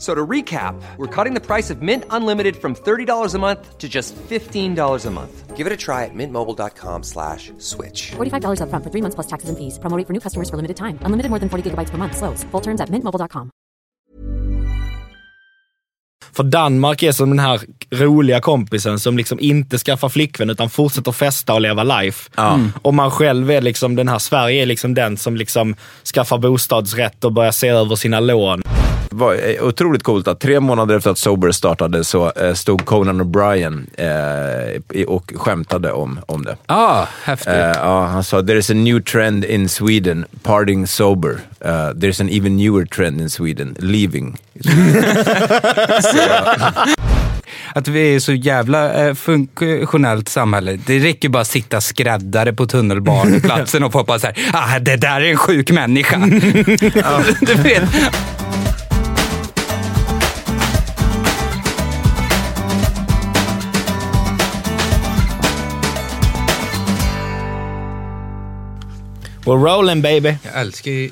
So to recap, we're cutting the price of Mint Unlimited from $30 a month to just $15 a month. Give it a try at mintmobile.com slash switch. $45 upfront for three months plus taxes and fees. Promo rate for new customers for limited time. Unlimited more than 40 gigabytes per month. Slows. Full terms at mintmobile.com. För Danmark är som den här roliga kompisen som liksom inte skaffar flickvän utan fortsätter festa och leva life. Mm. Och man själv är liksom den här, Sverige är liksom den som liksom skaffar bostadsrätt och börjar se över sina lån. Var eh, otroligt coolt att tre månader efter att Sober startade så eh, stod Conan O'Brien eh, och skämtade om, om det. Ah, häftigt. Eh, ja, han sa “There is a new trend in Sweden, partying sober. Uh, there is an even newer trend in Sweden, leaving”. Att vi är så jävla eh, funktionellt samhälle. Det räcker bara att sitta skräddare på tunnelbaneplatsen och folk bara såhär, ah, det där är en sjuk människa. du vet. We're rolling baby. Jag älskar ju...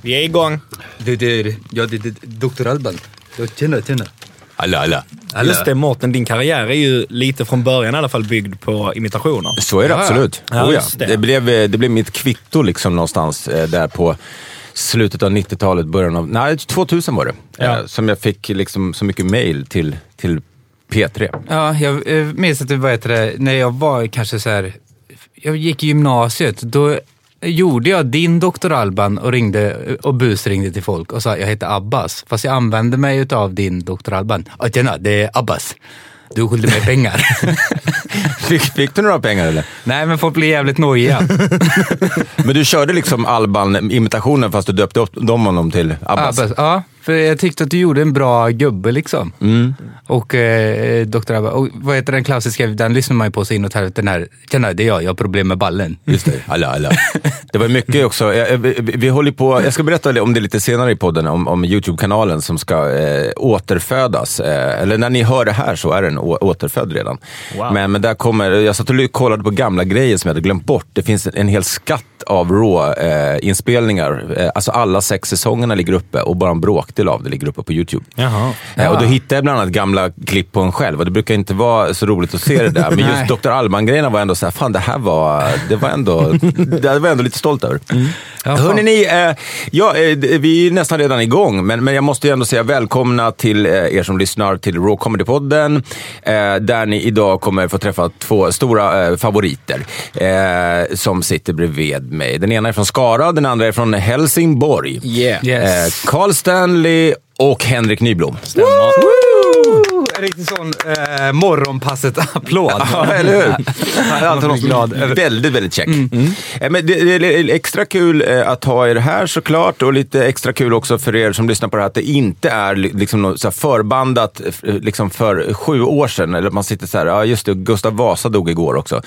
Vi är igång. Det, det, ja, det, det, Dr. Alban. Ja, Tjena, tjena. Alla, alla. Just det Mårten, din karriär är ju lite från början i alla fall byggd på imitationer. Så är det Ja, absolut. Ja, oh, ja. det. det. blev, eh, det blev mitt kvitto liksom någonstans eh, där på slutet av 90-talet, början av... Nej, 2000 var det. Ja. Eh, som jag fick liksom så mycket mail till, till P3. Ja, jag eh, minns att det var ett, det, när jag var kanske så här, jag gick i gymnasiet, då gjorde jag din Dr. Alban och ringde och busringde till folk och sa jag heter Abbas. Fast jag använde mig av din Dr. Alban. Tjena, det är Abbas. Du skyllde mig pengar. Fick, fick du några pengar eller? Nej, men folk blev jävligt nojiga. Men du körde liksom Alban-imitationen fast du döpte upp dem honom till Abbas? Abbas. Ja, för jag tyckte att du gjorde en bra gubbe liksom. Och eh, Dr. Abbas, och vad heter den klassiska, den lyssnar man ju på så inåt helvete, den här, tjena det är jag, jag har problem med ballen. Just det, alla, alla. Det var mycket också. Jag, vi, vi håller på, jag ska berätta om det lite senare i podden, om, om YouTube-kanalen som ska eh, återfödas. Eh, eller när ni hör det här så är den å, återfödd redan. Wow. Men, men där kommer, jag satt och kollade på gamla grejer som jag hade glömt bort. Det finns en hel skatt av Raw-inspelningar. Eh, alltså alla sex säsongerna ligger uppe och bara en bråkdel av det ligger uppe på YouTube. Jaha. Eh, och då hittade jag bland annat gamla klipp på en själv och det brukar inte vara så roligt att se det där. Men just Dr. Alban-grejerna var ändå så här, fan det här var, det var ändå, det var ändå lite stolt över. Ja, Hörrni ni, eh, ja, eh, vi är nästan redan igång, men, men jag måste ju ändå säga välkomna till eh, er som lyssnar till Raw Comedy-podden, eh, där ni idag kommer få träffa två stora eh, favoriter som sitter bredvid mig. Den ena är från Skara, den andra är från Helsingborg. Yeah. Yes. Carl Stanley och Henrik Nyblom. Woo! En riktig sån eh, morgonpasset-applåd. Ja, eller hur? Han är alltid någon glad. Väldigt, väldigt check. Eh, Men det, det är extra kul eh, att ha er här såklart och lite extra kul också för er som lyssnar på det här att det inte är li- liksom något förbandat eh, liksom för sju år sedan. Eller att man sitter så här, ja just det, Gustav Vasa dog igår också.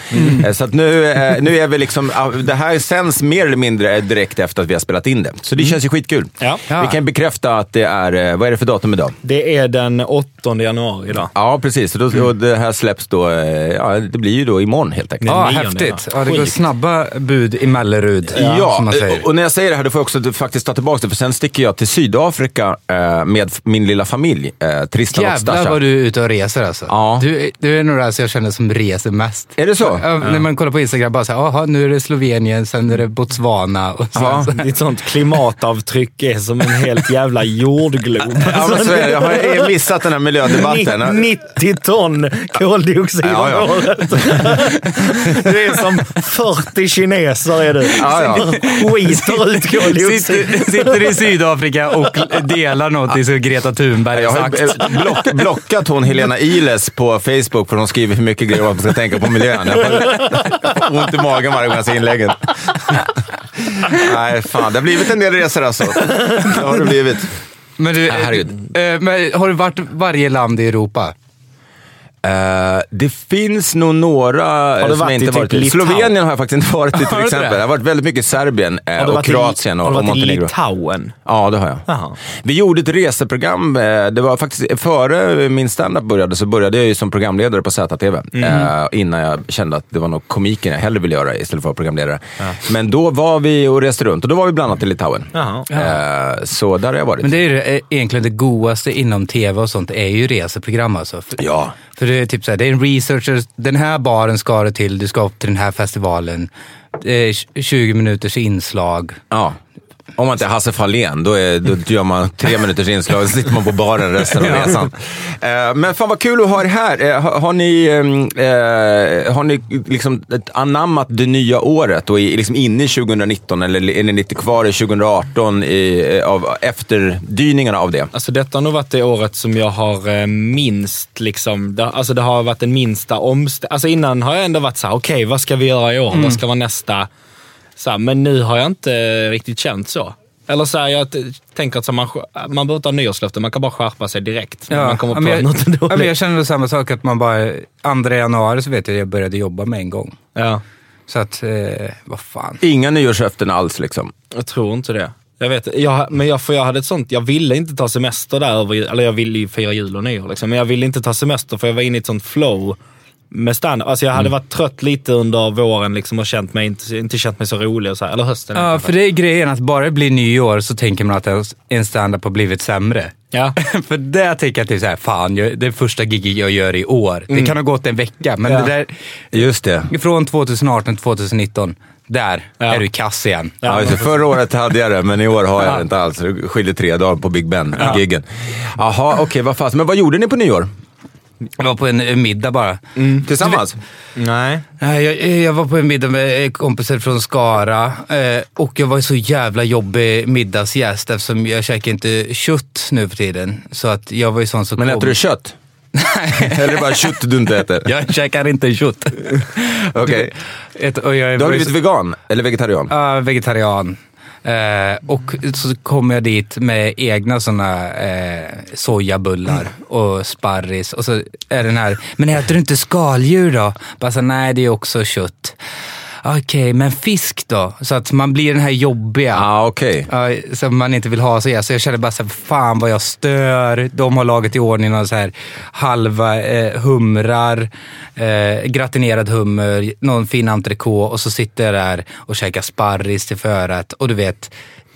Eh, Så att nu, nu är vi liksom, det här sänds mer eller mindre direkt efter att vi har spelat in det. Så det känns ju skitkul. Ja. Vi kan bekräfta att det är, vad är det för datum idag? Det är den 8 januari idag. Ja, precis. Och, då, och det här släpps då, eh, ja, det blir ju då imorgon helt enkelt. Ja, häftigt. ja. Ja, det går snabba bud i Mellerud, Ja, som man säger. och- och när jag säger det här då får jag också faktiskt ta tillbaka det, för sen sticker jag till Sydafrika eh, med min lilla familj, eh, Tristan och Jävlar Stasha. vad du är ute och reser alltså. Ja. Du, du är nog den som jag känner som reser mest. Är det så? Ja, När man kollar på Instagram, bara så här, "Jaha, nu är det Slovenien, sen är det Botswana. Och sen, Ja. så, Ditt sånt klimatavtryck är som en helt jävla jordglob. Ja, men så är det. Jag har missat den här miljödebatten den. 90 ton koldioxid om Ja, ja. året. Det är som 40 kineser är du. Ja, ja. Skiter ut koldioxid. Sitter, sitter i Sydafrika och delar något som Greta Thunberg Jag har sagt. eh, block, blockat hon Helena Iles på Facebook för hon skriver hur mycket grejer man ska tänka på miljön. Jag får ont i magen varje gång jag ser inläggen. Nej, fan. Det har blivit en del resor alltså. Det har det blivit. Men, du, herregud. eh, men har du varit varje land i Europa? Eh, det finns nog några du eh, som varit jag i inte typ varit i. Litauen? Slovenien har jag faktiskt inte varit i Har till du exempel. det? Jag har varit väldigt mycket i Serbien eh, Har du och varit i- Kroatien Har och, du och varit i Montenegro. Litauen? Ja, det har jag. Jaha. Vi gjorde ett reseprogram. eh, Det var faktiskt före min standup började så började jag ju som programledare på ZTV. Mhm. eh, Innan jag kände att det var nog komiken jag hellre ville göra istället för att vara programledare. Men då var vi och reste runt och då var vi bland annat i Litauen. Jaha. Eh, Så där har jag varit. Men det är ju egentligen det godaste inom tv och sånt, är ju reseprogram alltså. För, Ja för det är typ så här, det är en researcher, den här baren ska du till, du ska upp till den här festivalen. Det är 20 minuters inslag. Ja. Om man inte är Hasse Fahlén, då, är, då gör man tre minuters inslag och sitter man på baren resten av resan. Eh, men fan vad kul att ha er här. Eh, har, har ni, ehm, eh, har ni liksom anammat det nya året och är liksom inne i 2019 eller är ni lite kvar i 2018 i, av efterdyningarna av det? Alltså detta har nog varit det året som jag har minst, liksom, det, alltså det har varit den minsta omställningen. Alltså innan har jag ändå varit så här: okej vad ska vi göra i år? Vad ska vara nästa? Så här, men nu har jag inte riktigt känt så. Eller så här, jag tänker att så man, man behöver inte ha nyårslöften, man kan bara skärpa sig direkt. när man kommer på men jag, något ja, men dåligt. jag känner samma sak, att man bara, 2 januari så vet jag att jag började jobba med en gång. Ja, Så att, eh, vad fan. Inga nyårslöften alls liksom. jag tror inte det. Jag vet, jag, men jag, för jag hade ett sånt, jag ville inte ta semester där över, eller jag ville ju fira jul och nyår liksom, men jag ville inte ta semester för jag var inne i ett sånt flow med stand Alltså jag hade varit trött lite under våren liksom och känt mig, inte, inte känt mig så rolig och så här, eller hösten. Ja, för det är grejen att bara det blir nyår så tänker man att en stand-up har blivit sämre. Ja. för där tänker jag typ såhär, fan, jag, det är första giget jag gör i år. Det kan ha gått en vecka, men Ja. det där, Just det. från 2018 till 2019, där Ja. är du kass igen. Ja, det. Förra året hade jag det, men i år har jag det inte alls. Det skiljer tre dagar på Big Ben, giggen. Jaha, okej, vad fast. Men vad gjorde ni på nyår? Jag var på en middag bara. Tillsammans? Nej. Jag, jag var på en middag med eh, kompisar från Skara eh, och jag var så jävla jobbig middagsgäst eftersom jag käkar inte kött nu för tiden. Så att jag var ju sån som Men kom... äter du kött? Eller bara kött du inte äter? Jag käkar inte kött. Okej. Jag Du har blivit vegan? Eller vegetarian? Ja, vegetarian. Eh, och så kom jag dit med egna såna eh, sojabullar och sparris. Och så är den här, men äter du inte skaldjur då? Bara så, nej det är också kött. Okej, men fisk då? Så att man blir den här jobbiga. Ja, ah, okej. Ja, som man inte vill ha så, så jag kände bara så här, fan vad jag stör. De har lagat i ordning någon så här halva eh, humrar, eh, gratinerad hummer, någon fin entrecote och så sitter jag där och käkar sparris till förrätt. Och du vet,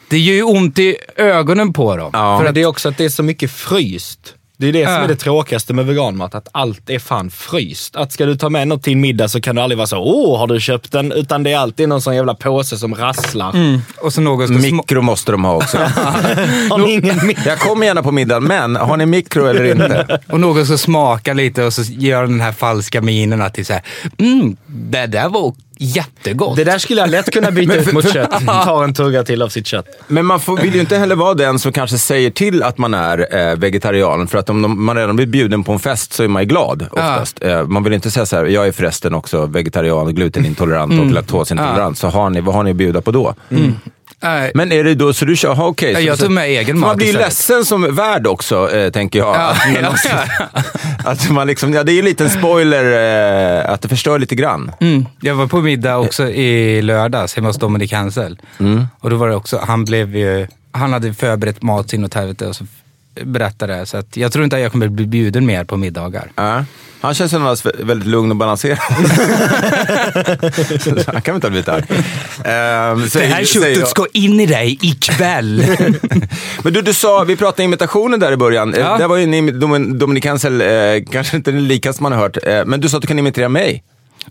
det gör ju ont i ögonen på dem. Ja. För att det är också att det är så mycket fryst. Det är det som Ja. är det tråkigaste med veganmat, att allt är fan fryst. Att ska du ta med något till middag så kan du aldrig vara så åh, har du köpt den? Utan det är alltid någon sån jävla påse som rasslar. Och så någon ska Mikro måste de ha också. Har ni ingen? Jag kommer gärna på middag, men har ni mikro eller inte? och någon ska smaka lite och så gör den här falska minen att det är så här, mm, det där var jättegott. Det där skulle jag lätt kunna byta ut mot kött. Ta en tugga till av sitt kött. Men man får, vill ju inte heller vara den som kanske säger till att man är eh, vegetarian. För att om de, man redan blir bjuden på en fest så är man ju glad oftast. Eh, man vill inte säga så här, jag är förresten också vegetarian, glutenintolerant och laktosintolerant. Så har ni, vad har ni att bjuda på då? Nej. Men är det då, så du kör, aha, okej. Så- jag tog med egen mat Man blir ju ledsen som värd också, eh, tänker jag. Ja, Att man ja. att man liksom, ja, det är ju en liten spoiler, eh, att det förstör lite grann. Mm. Jag var på middag också i lördags hemma hos Dominic Hansel. Och då var det också, han blev ju, han hade förberett mat till något helvete och så berättade det. Så att jag tror inte att jag kommer bli bjuden mer på middagar. Ja. Han känns annars väldigt lugn och balanserad. Han kan väl inte ha blivit arg. Ehm, säger- säger jag. ska in i dig ikväll. Men du, du sa, vi pratade imitationer där i början. Ja. Det var ju en Dominic Hansel, eh, kanske inte den likaste man har hört. Eh, men du sa att du kan imitera mig.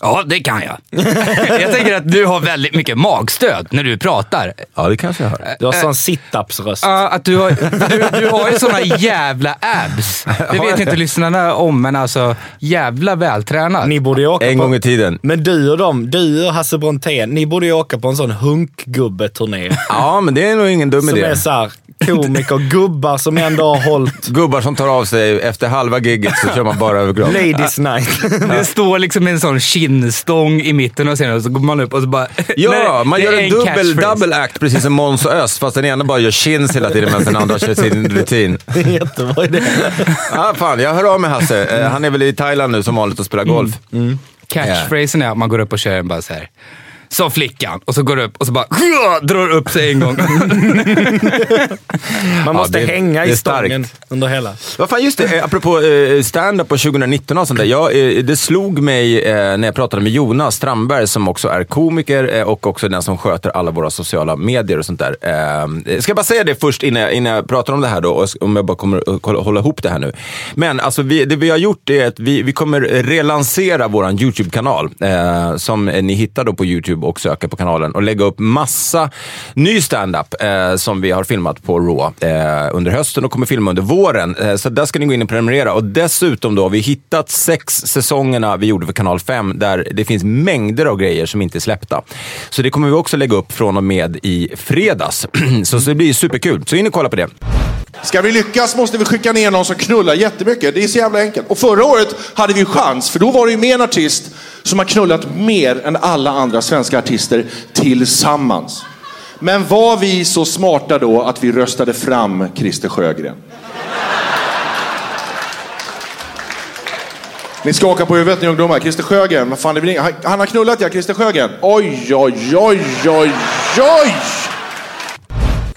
Ja, det kan jag. jag tänker att du har väldigt mycket magstöd när du pratar. Ja, det kanske jag har. Du har sån sit-ups-röst. Ja, att du har, du, du har ju såna jävla abs. Det vet inte lyssnarna om, men alltså jävla vältränad. Ni borde ju åka En på... gång i tiden. Men du och dem, du och Hasse Brontén, ni borde ju åka på en sån hunkgubbeturné. Ja, men det är nog ingen dum som idé. är såhär komiker, gubbar som ändå har hållit Gubbar som tar av sig efter halva gigget så kör man bara överkropp. Ladies night. Det står liksom en sån kinnstång i mitten av scenen och så går man upp och så bara... Ja, Nej, man gör är en dubbel, double act precis som Måns och Öst, fast den ena bara gör chins hela tiden medan den andra kör sin rutin. Det är Jättebra idé. Ja, fan, jag hör av mig Hasse. Eh, Han är väl i Thailand nu som vanligt och spelar golf. Catchphrasen är att man går upp och kör en bara så här. Sa flickan. Och så går det upp och så bara drar upp sig en gång. Man måste det- hänga det är i stången under hela. Vad fan, just det, eh, apropå eh, stand-up på 2019 och sånt där. Jag, eh, det slog mig när jag pratade med Jonas Strandberg som också är komiker och också den som sköter alla våra sociala medier och sånt där. Ska jag bara säga det först innan jag, innan jag pratar om det här då, och om jag bara kommer hålla ihop det här nu. Men alltså, vi, det vi har gjort är att vi, vi kommer relansera vår YouTube-kanal som ni hittar då på YouTube och söker på kanalen och lägga upp massa ny standup eh, som vi har filmat på Raw eh, under hösten och kommer filma under våren. Eh, så där ska ni gå in och prenumerera. Och dessutom då har vi hittat sex säsongerna vi gjorde för kanal 5 där det finns mängder av grejer som inte är släppta. Så det kommer vi också lägga upp från och med i fredags. så, så det blir superkul. Så in och kolla på det. Ska vi lyckas måste vi skicka ner någon som knullar jättemycket. Det är så jävla enkelt. Och förra året hade vi chans, för då var det ju med en artist som har knullat mer än alla andra svenska artister tillsammans. Men var vi så smarta då att vi röstade fram Christer Sjögren? Ni skakar på huvudet ni ungdomar. Christer Sjögren, vad fan det blir han, han har knullat ja, Christer Sjögren. Oj, oj, oj, oj, oj!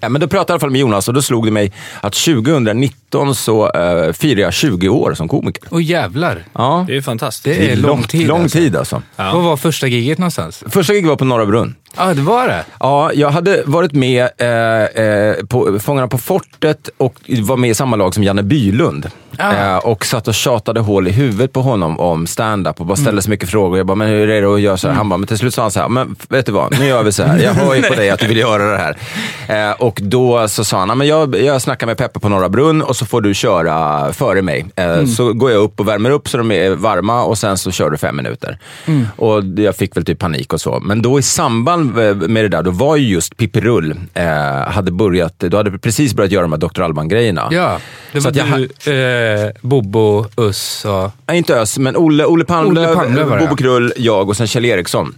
Ja, men då pratade jag i alla fall med Jonas och då slog det mig att 2019 så uh, firar jag 20 år som komiker. Och jävlar. Ja, Det är ju fantastiskt. Det är lång tid Lång alltså. tid alltså. Vad var första giget någonstans? Första giget var på Norra Brunn. Ja, det var det. Ja, jag hade varit med eh, eh, på Fångarna på fortet och var med i samma lag som Janne Bylund. Ah. Eh, och satt och tjatade hål i huvudet på honom om stand-up och bara ställde så mycket frågor. Jag bara, men hur är det att göra så här? Han bara, men till slut sa han så här, men vet du vad, nu gör vi så här. Jag hör ju på dig att du vill göra det här. Eh, och då så sa han, "Ja, men jag, jag snackar med Peppe på Norra Brunn och så får du köra före mig. Eh, Så går jag upp och värmer upp så de är varma och sen så kör du fem minuter. Och jag fick väl typ panik och så. Men då i samband med det där, då var ju just Pippi Rull, eh, hade börjat, då hade precis börjat göra de här Dr. Alban-grejerna. Ja, det Så var att jag du, eh, Bobo, Us och... Nej, inte Ös, men Olle, Olle Palmlöv, Bobo ja. Krull, jag och sen Kjell Eriksson.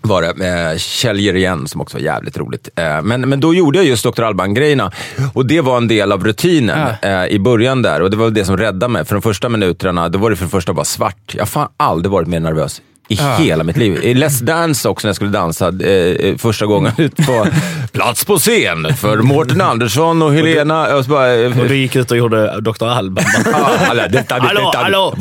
Var det. Eh, Kjell igen, som också var jävligt roligt. Eh, men, men då gjorde jag just Dr. Alban-grejerna. Och det var en del av rutinen eh, i början där. Och det var det som räddade mig. För de första minuterna, då var det för det första bara svart. Jag har fan aldrig varit mer nervös i hela mitt liv. I Let's Dance också, när jag skulle dansa eh, första gången ut på plats på scen för Mårten Andersson och Helena. Och så bara, eh, Och du gick ut och gjorde Dr. Alban. Ja, Hallå, hallå!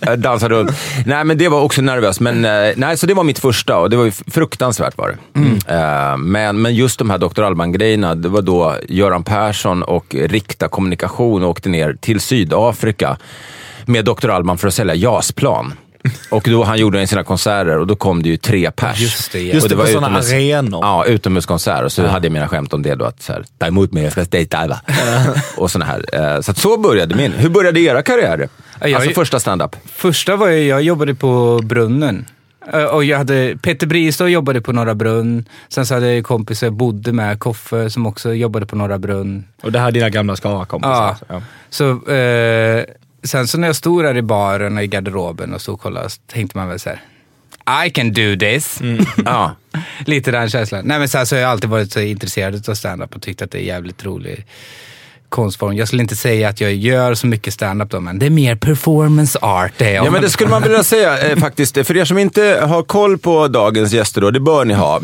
Jag dansade runt. Nej, men det var också nervöst. Men, eh, nej, så det var mitt första och det var ju fruktansvärt. Var det. Eh, men, men just de här Dr. Alban-grejerna, det var då Göran Persson och Rikta Kommunikation åkte ner till Sydafrika med Dr. Alban för att sälja JAS-plan. Och då han gjorde en sina konserter och då kom det ju tre pers. Just det, ja. Just det, på var sådana utomhus- arenor. Ja, utomhuskonsert. Och så hade jag mina skämt om det då. Att så här, ta emot mig, jag ska dejta Och såna här. Eh, Så att så började min. Hur började era karriärer? Ja, jag- Alltså första stand-up. Första var ju, jag jobbade på Brunnen. Eh, Och jag hade, Peter Briestad jobbade på Norra Brunn. Sen så hade jag kompisar, jag bodde med Koffe som också jobbade på Norra Brunn. Och det här är dina gamla Skara-kompisar. Ja. alltså. Ja. Så, eh, sen så när jag stod där i baren och i garderoben och stod och kollade så tänkte man väl så här. I can do this. Ja. Lite den känslan. Nej men så, här, så har jag alltid varit så intresserad av stand-up och tyckt att det är jävligt rolig konstform. Jag skulle inte säga att jag gör så mycket stand-up då, men det är mer performance art det. Ja, men det skulle man vilja säga eh, faktiskt. För er som inte har koll på dagens gäster, då, det bör ni ha.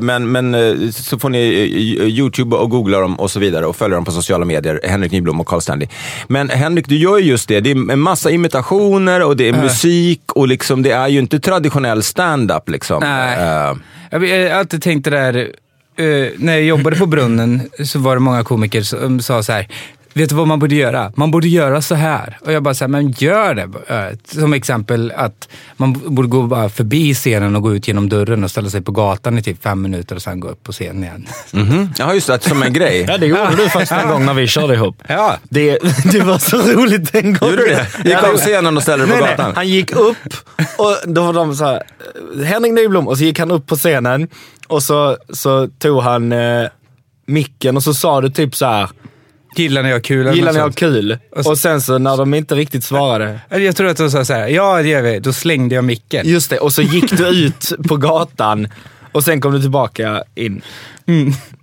Men, men, eh, så får ni eh, YouTube och googla dem och så vidare och följa dem på sociala medier. Henrik Nyblom och Carl Stanley. Men Henrik, du gör ju just det. Det är en massa imitationer och det är musik och liksom, det är ju inte traditionell stand-up. Liksom. Nej. Eh, Jag har alltid tänkt det där, eh, Eh, när jag jobbade på Brunnen så var det många komiker som sa så här vet du vad man borde göra? Man borde göra så här. Och jag bara så här, men gör det. Som exempel att man borde gå bara förbi scenen och gå ut genom dörren och ställa sig på gatan i typ fem minuter och sen gå upp på scenen igen. Ja, just det. Som en grej. Ja, det gjorde du faktiskt en gång när vi körde ihop. Ja. Det, det var så roligt en gång. Gjorde du det? Gick av scenen och ställde dig på nej, gatan? Nej, han gick upp och då var de så här, Henrik Nyblom, och så gick han upp på scenen och så, så tog han eh, micken och så sa du typ så här, Gillar ni att ha kul? gillar något ni att ha sånt. kul? Och så- Och sen så när de inte riktigt svarade, Jag tror att de sa så här, ja det gör vi. Då slängde jag micken. just det, och så gick du ut på gatan och sen kom du tillbaka in.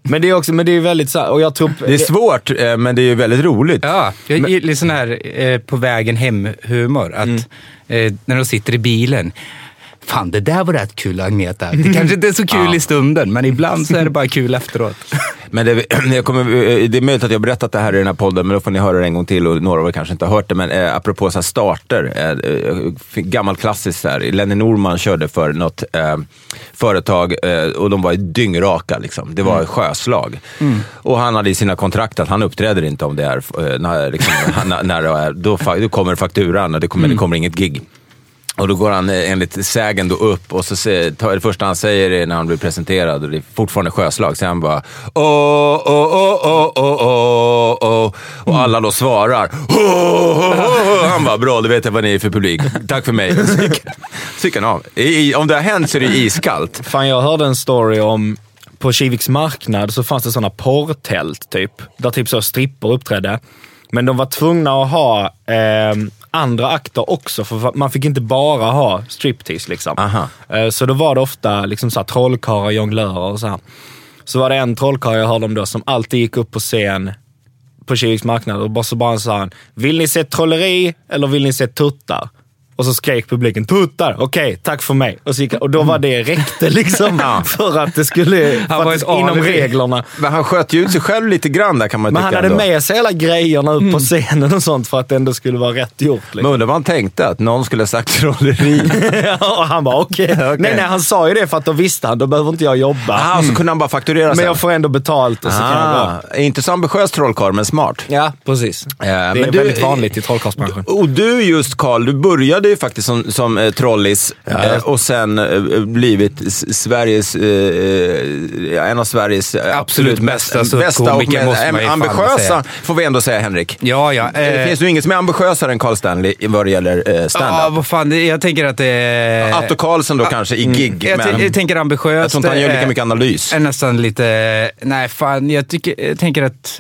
Men det är också, men det är väldigt så här, och jag tror... Det är svårt, eh, men det är ju väldigt roligt. Ja, jag gillar sån här eh, på vägen hem-humor. Att eh, när de sitter i bilen. Fan, det där var rätt kul Agneta. Det kanske inte är så kul i stunden, men ibland så är det bara kul efteråt. Men det, jag kommer, det är möjligt att jag har berättat det här i den här podden, men då får ni höra det en gång till och några av er kanske inte har hört det. Men eh, apropå så starter, eh, eh, gammal klassiskt så här. Lenny Norman körde för något eh, företag eh, och de var dyngraka. Liksom. Det var sjöslag. Och han hade i sina kontrakt att han uppträder inte om det är, eh, när, liksom, när, när det är då, då kommer fakturan och det kommer, det kommer inget gig. Och då går han eh, enligt sägen då upp och så säger, det första han säger är när han blir presenterad, och det är fortfarande sjöslag, så han bara åh, åh, åh, åh, åh, åh, åh. Och alla då svarar åh, åh, åh. Han bara, bra, då vet jag vad ni är för publik. Tack för mig. Så gick- så gick han av. I, i, om det har hänt så är det iskallt. Fan, jag hörde en story om, på Kiviks marknad så fanns det sådana porrtält typ, där typ så strippor uppträdde. Men de var tvungna att ha eh, andra akter också, för man fick inte bara ha striptease liksom. Aha. Eh, så då var det ofta liksom så här trollkarlar, jonglörer och så här. Så var det en trollkarl jag hörde om då som alltid gick upp på scen på Kiviks marknad och bara så bara sa han, vill ni se trolleri eller vill ni se tuttar? Och så skrek publiken tuttar, okej, tack för mig. Och, så gick, han- och då var det räckte liksom för att det skulle, för var inom reglerna. Men han sköt ju ut sig själv lite grann där kan man Men han hade ändå. med sig hela grejerna upp på scenen och sånt för att det ändå skulle vara rätt gjort. Men Liksom. undrar vad han tänkte, att någon skulle ha sagt trolleri. och han bara okej. Nej, nej, han sa ju det för att då visste han, då behöver inte jag jobba. Aha, så kunde han bara fakturera Men sen. jag får ändå betalt och så kan jag gå. ah, inte så ambitiös trollkarl, men smart. Ja, precis. det är men du- väldigt vanligt i trollkarlsbranschen. Och du just Karl, du började ju faktiskt som, som eh, trollis eh, och sen eh, blivit Sveriges, eh, eh, en av Sveriges eh, absolut bästa bästa och mest ambitiösa, får vi ändå säga Henrik. Ja, ja. Det finns ju inget som är ambitiösare än Carl Stanley vad det gäller eh, Ja, stand-up. vad fan. det- Jag tänker att det är... Atto Karlsson då kanske i gig, Jag, men jag tänker ambitiöst. jag tror inte han gör lika mycket analys. är nästan lite... Nej, fan. Jag, tycker, jag tänker att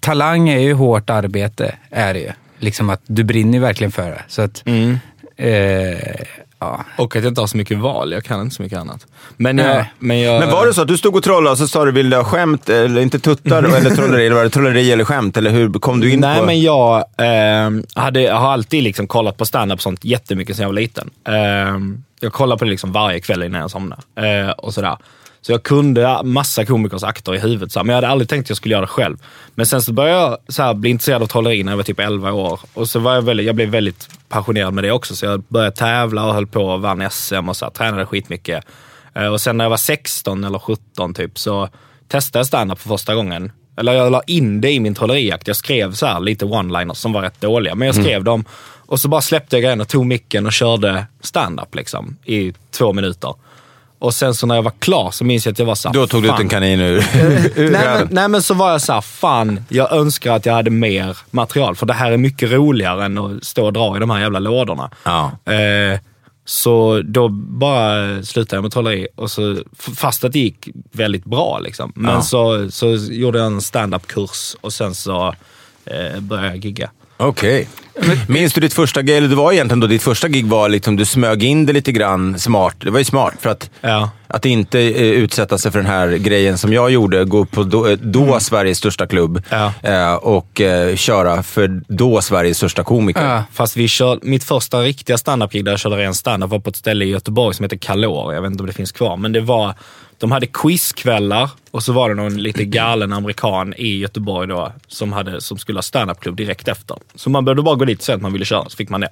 talang är ju hårt arbete. Är det ju. Liksom att du brinner verkligen för det. Så att... Mm. Eh, ja. Och att jag inte har så mycket val. Jag kan inte så mycket annat. Men jag... Nej. Men, jag, Men var det så att du stod och trollade och så sa du vill du ha skämt, eller inte tuttar, eller trolleri, eller var det trolleri eller skämt? Eller hur kom du in Nej, på... men jag, eh, hade, jag har alltid liksom kollat på stand-up sånt jättemycket sedan jag var liten. Eh, jag kollar på det liksom varje kväll innan jag somnar. Eh, och sådär. Så jag kunde massa komikers akter i huvudet, så här, men jag hade aldrig tänkt att jag skulle göra det själv. Men sen så började jag så här, bli intresserad av trolleri när jag var typ 11 år. Och så var jag, väldigt, jag blev väldigt passionerad med det också, så jag började tävla och höll på och vann SM och så här, tränade skitmycket. Eh, och sen när jag var 16 eller 17 typ så testade jag stand-up för första gången. Eller jag la in det i min trolleriakt. Jag skrev så här lite one-liners som var rätt dåliga, men jag skrev dem. Och så bara släppte jag grejen och tog micken och körde stand-up liksom, i två minuter. Och sen så när jag var klar så minns jag att jag var så här, Då tog du ut en kanin ur, ur nej, men, nej men så var jag så här, fan, jag önskar att jag hade mer material. För det här är mycket roligare än att stå och dra i de här jävla lådorna. Ja. Eh, så då bara slutade jag med trolleri, och så, fast att det gick väldigt bra. Liksom. Men Ja. så, så gjorde jag en stand-up-kurs och sen så eh, började jag gigga. Okej. Minns du ditt första gig, eller det var egentligen då ditt första gig var liksom, du smög in det lite grann smart. Det var ju smart för att, Ja. att inte eh, utsätta sig för den här grejen som jag gjorde. Gå upp på då, eh, då Sveriges största klubb Ja. eh, och eh, köra för då Sveriges största komiker. Ja. Fast vi kör, mitt första riktiga standup-gig där jag körde ren standup var på ett ställe i Göteborg som heter Kalor. Jag vet inte om det finns kvar, men det var, de hade quizkvällar Och så var det någon lite galen amerikan i Göteborg då som, hade, som skulle ha standupklubb direkt efter. Så man behövde bara gå dit och säga att man ville köra, så fick man det.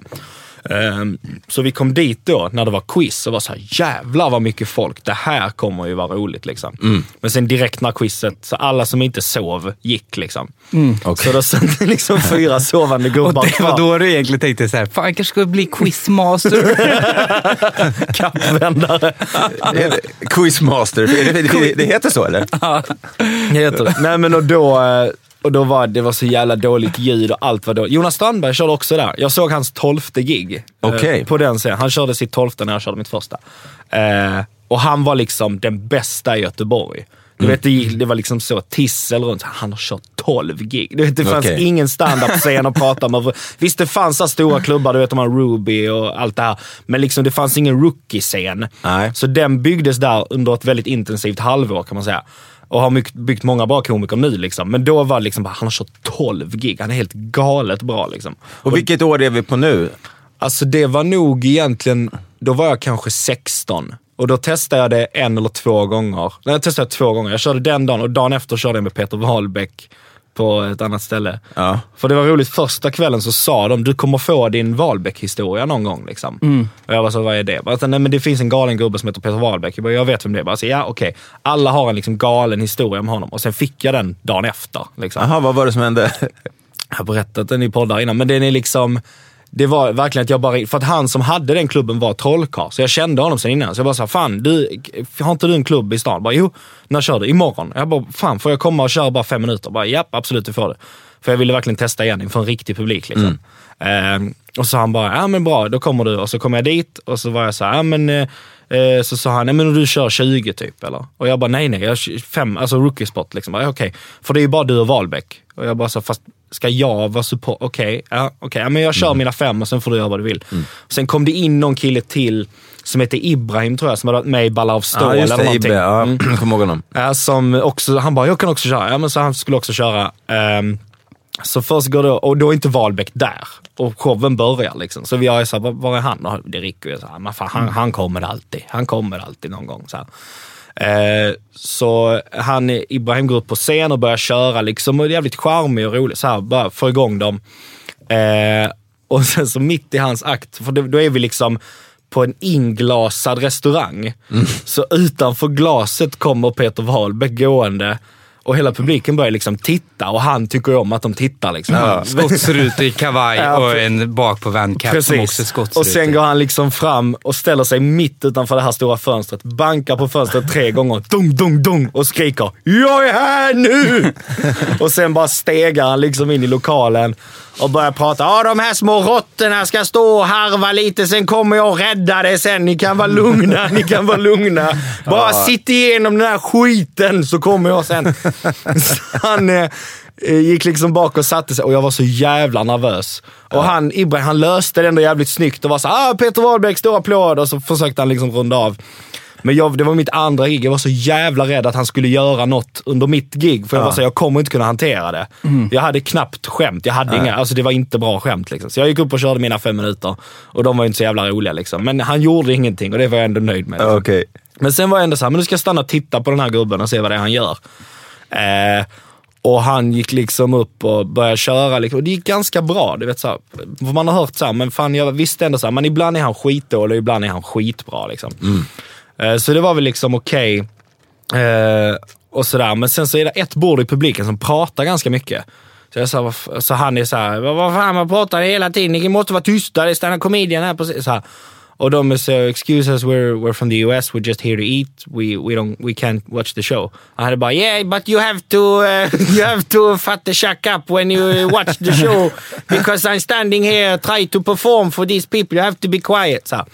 Ehm, så vi kom dit då när det var quiz och var så här, jävlar vad mycket folk. Det här kommer ju vara roligt liksom. Men sen direkt när quizet, så alla som inte sov gick liksom. Så då satt det liksom fyra sovande Och gubbar det var då du egentligen tänkte så här, fan jag kanske ska bli quizmaster. Kappvändare. Quizmaster, det, det, det heter så eller? heter det. Nej men och då, eh, och då var det var så jävla dåligt ljud och allt var dåligt. Jonas Strandberg körde också där. Jag såg hans tolfte gig. eh, Okej. På den scenen. Han körde sitt tolfte när jag körde mitt första. Eh, och han var liksom den bästa i Göteborg. Du vet, det, gick- det var liksom så tissel runt. Han har kört 12 gig. Du vet, det fanns Okej. ingen standup-scen att prata om. Visst, det fanns så stora klubbar, du vet de här Ruby och allt det här. Men liksom, det fanns ingen rookie-scen. Så den byggdes där under ett väldigt intensivt halvår kan man säga. Och har mycket, byggt många bra komiker nu liksom. Men då var det liksom, han har kört 12 gig. Han är helt galet bra liksom. Och vilket år är vi på nu? Alltså det var nog egentligen, då var jag kanske 16. Och då testade jag det en eller två gånger. Nej, jag testade två gånger. Jag körde den dagen och dagen efter körde jag med Peter Wahlbeck på ett annat ställe. Ja. För det var roligt, första kvällen så sa de, du kommer få din Wahlbeck-historia någon gång. Liksom. Och jag bara så, vad är det? Jag bara, nej men det finns en galen gubbe som heter Peter Wahlbeck. Jag, bara, jag vet vem det är. Bara, så, ja okej. Alla har en liksom galen historia om honom. Och sen fick jag den dagen efter. Liksom. Jaha, vad var det som hände? Jag har berättat den i poddar innan, men den är liksom... Det var verkligen att jag bara... För att han som hade den klubben var trollkarl, så jag kände honom sen innan. Så jag bara sa, fan du, har inte du en klubb i stan? Bara, jo, när kör du? Imorgon. Jag bara, fan får jag komma och köra bara fem minuter? Bara, japp, absolut du får det. För jag ville verkligen testa igen inför en riktig publik. Liksom. Ehm, och så han bara, ja men bra, då kommer du. Och så kom jag dit och så var jag så här, ja men... eh, eh, Så sa han, nej men du kör 20 typ eller? Och jag bara, nej nej, jag kör fem, alltså rookie spot liksom. Okej, för det är ju bara du och Wahlbeck. Och jag bara så, fast ska jag vara support? Okej, ja, okej, ja, men jag kör mina fem och sen får du göra vad du vill. Sen kom det in någon kille till som heter Ibrahim tror jag, som hade varit med i Ballar av stål just eller det. någonting. Ibbe, ja. Mm. Kommer ihåg honom. Ja, som också, han bara, jag kan också köra. Ja, men så han skulle också köra. Ehm, så först går det, och då är inte Wahlbeck där. Och showen börjar liksom. Så vi är såhär, var, är han? Och det är Rico. Jag sa, men fan, han, han kommer alltid. Han kommer alltid någon gång. Så. Eh, så han, Ibrahim går upp på scen och börjar köra liksom. Och är jävligt charmig och rolig. Så här, bara få igång dem. Eh, och sen så mitt i hans akt, för då, då är vi liksom på en inglasad restaurang. Så utanför glaset kommer Peter Wahlbeck gående och hela publiken börjar liksom titta och han tycker om att de tittar. Liksom. Ja, Skottsrutor i kavaj Ja, och en bak på vänkapp som också är skottsrutor. Och sen går han liksom fram och ställer sig mitt utanför det här stora fönstret, bankar på fönstret tre gånger, dung, dung, dung och skriker “Jag är här nu!” Och sen bara stegar han liksom in i lokalen och börjar prata. “Ja, de här små råttorna ska stå och harva lite, sen kommer jag och rädda det sen. Ni kan vara lugna, ni kan vara lugna. Bara sitt igenom den här skiten så kommer jag sen.” Han eh, eh, gick liksom bak och satte sig och jag var så jävla nervös. Och han, Ibrahim, han löste det ändå jävligt snyggt och var så ah Peter Wahlbeck, stor applåd. Och så försökte han liksom runda av. Men jag, det var mitt andra gig. Jag var så jävla rädd att han skulle göra något under mitt gig. För jag var så jag kommer inte kunna hantera det. Jag hade knappt skämt. Jag hade inga, alltså det var inte bra skämt. Liksom. Så jag gick upp och körde mina fem minuter. Och de var inte så jävla roliga. Liksom. Men han gjorde ingenting och det var jag ändå nöjd med. Liksom. Okej. Men sen var jag ändå såhär, men nu ska jag stanna och titta på den här gubben och se vad det är han gör. Eh, och han gick liksom upp och började köra. Liksom. Och det gick ganska bra. Du vet, så här, man har hört så här, men fan jag visste ändå så här, men ibland är han skitdålig och ibland är han skitbra. Liksom. Eh, så det var väl liksom okej. Eh, och sådär. Men sen så är det ett bord i publiken som pratar ganska mycket. Så, jag sa, så han är såhär, vad, fan man pratar hela tiden, ni måste vara tysta, det är stand comedian här scen." så här. Och de är så, excuse us, we're, we're from the US, we're just here to eat, we, we, don't, we can't watch the show. Han hade bara, yeah but you have to, uh, you have to fat the shack up when you watch the show because I'm standing here try to perform for these people, you have to be quiet. Så.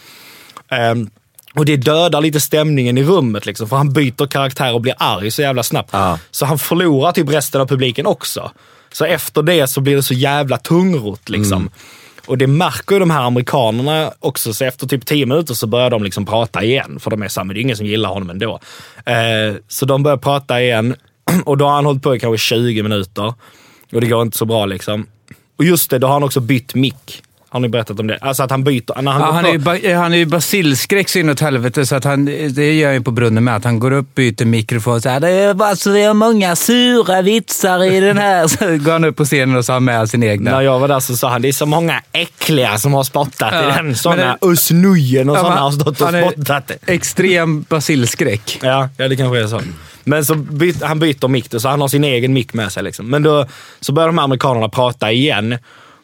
Ehm, och det dödar lite stämningen i rummet liksom, för han byter karaktär och blir arg så jävla snabbt. Ja. Så han förlorar typ resten av publiken också. Så efter det så blir det så jävla tungrot liksom. Och det märker ju de här amerikanerna också, så efter typ 10 minuter så börjar de liksom prata igen. För de är såhär, men det är ingen som gillar honom ändå. Eh, så de börjar prata igen och då har han hållit på i kanske 20 minuter. Och det går inte så bra liksom. Och just det, då har han också bytt mick. Har ni berättat om det? Alltså att han byter. När han Ja, går han, på, är ju, ba- han är ju basilskräck så inåt helvete, så att han, det gör han ju på brunnen med. Att han går upp, byter mikrofon så här, det är bara så det är många sura vitsar i den här. Så går han upp på scenen och så har med sin egna. när jag var där så sa han det är så många äckliga som har spottat Ja, i den. Sådana Özz och Ja, sådana har stått och spottat. Extrem basilskräck. Ja, ja, det kanske är så. Men så byt, han byter mick så han har sin egen mick med sig. Liksom. Men då så börjar de här amerikanerna prata igen.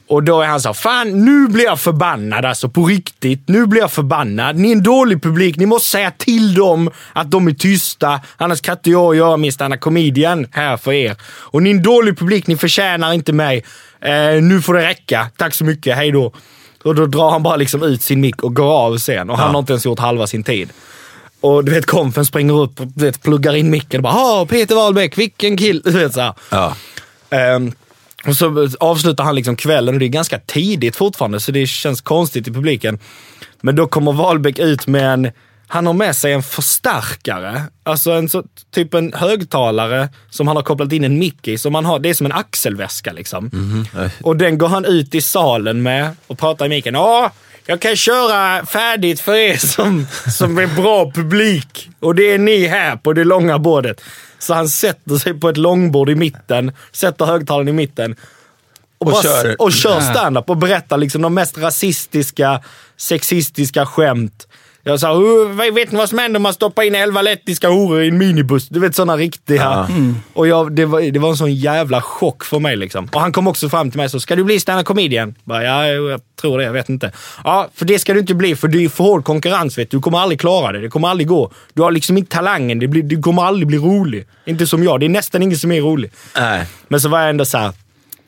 Och då är han så här, fan nu blir jag förbannad alltså på riktigt. Nu blir jag förbannad. Ni är en dålig publik. Ni måste säga till dem att de är tysta. Annars kan inte jag göra min stand comedian här för er. Och ni är en dålig publik. Ni förtjänar inte mig. Eh, nu får det räcka. Tack så mycket. Hej då. Och då drar han bara liksom ut sin mick och går av sen. Och han har inte ens gjort halva sin tid. Och du vet, komfen springer upp och du vet, pluggar in micken och bara “Åh, Peter Wahlbeck, vilken kill!” Du vet så här. Ja. Ehm, och så avslutar han liksom kvällen och det är ganska tidigt fortfarande så det känns konstigt i publiken. Men då kommer Wahlbeck ut med en, han har med sig en förstärkare. Alltså en så, typ en högtalare som han har kopplat in en mick i. Som han har, det är som en axelväska liksom. Och den går han ut i salen med och pratar i micken. Jag kan köra färdigt för er som, som är bra publik. Och det är ni här på det långa bordet. Så han sätter sig på ett långbord i mitten, sätter högtalaren i mitten och, Och bara, kör. och kör stand-up och berättar liksom de mest rasistiska, sexistiska skämt. Jag sa, "Uh, vet ni vad som händer om man stoppar in elva lettiska horor i en minibuss? Du vet sådana riktiga. Och jag, det, var, det var en sån jävla chock för mig. Liksom. Och han kom också fram till mig och sa, ska du bli stand-up comedian? Bara, ja, jag tror det, jag vet inte. Ja, för det ska du inte bli, för det är för hård konkurrens. Vet du. du kommer aldrig klara det, det kommer aldrig gå. Du har liksom inte talangen, det blir, du kommer aldrig bli rolig. Inte som jag, det är nästan ingen som är rolig. Nej. Men så var jag ändå så här,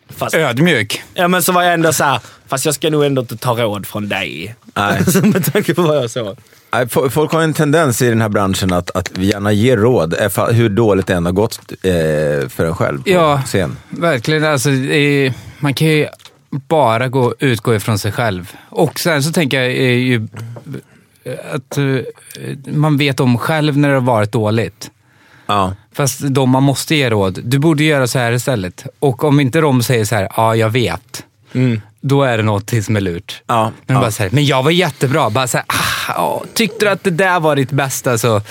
fast, Ödmjuk. Ja, men så var jag ändå så här, fast jag ska nog ändå inte ta råd från dig. Nej. Med tanke på vad jag. Nej, fo- Folk har en tendens i den här branschen att, att gärna ge råd, eh, hur dåligt det än har gått eh, för en själv på Ja. scen. Verkligen. Alltså, man kan ju bara gå, utgå ifrån sig själv. Och sen så tänker jag ju att eh, man vet om själv när det har varit dåligt. Ja. Fast de man måste ge råd. Du borde göra så här istället. Och om inte de säger så här, ja jag vet. Mm. Då är det något som är lurt. Ja, Men, ja. bara så här, men jag var jättebra. Bara så här, ah, ja, tyckte du att det där var ditt bästa så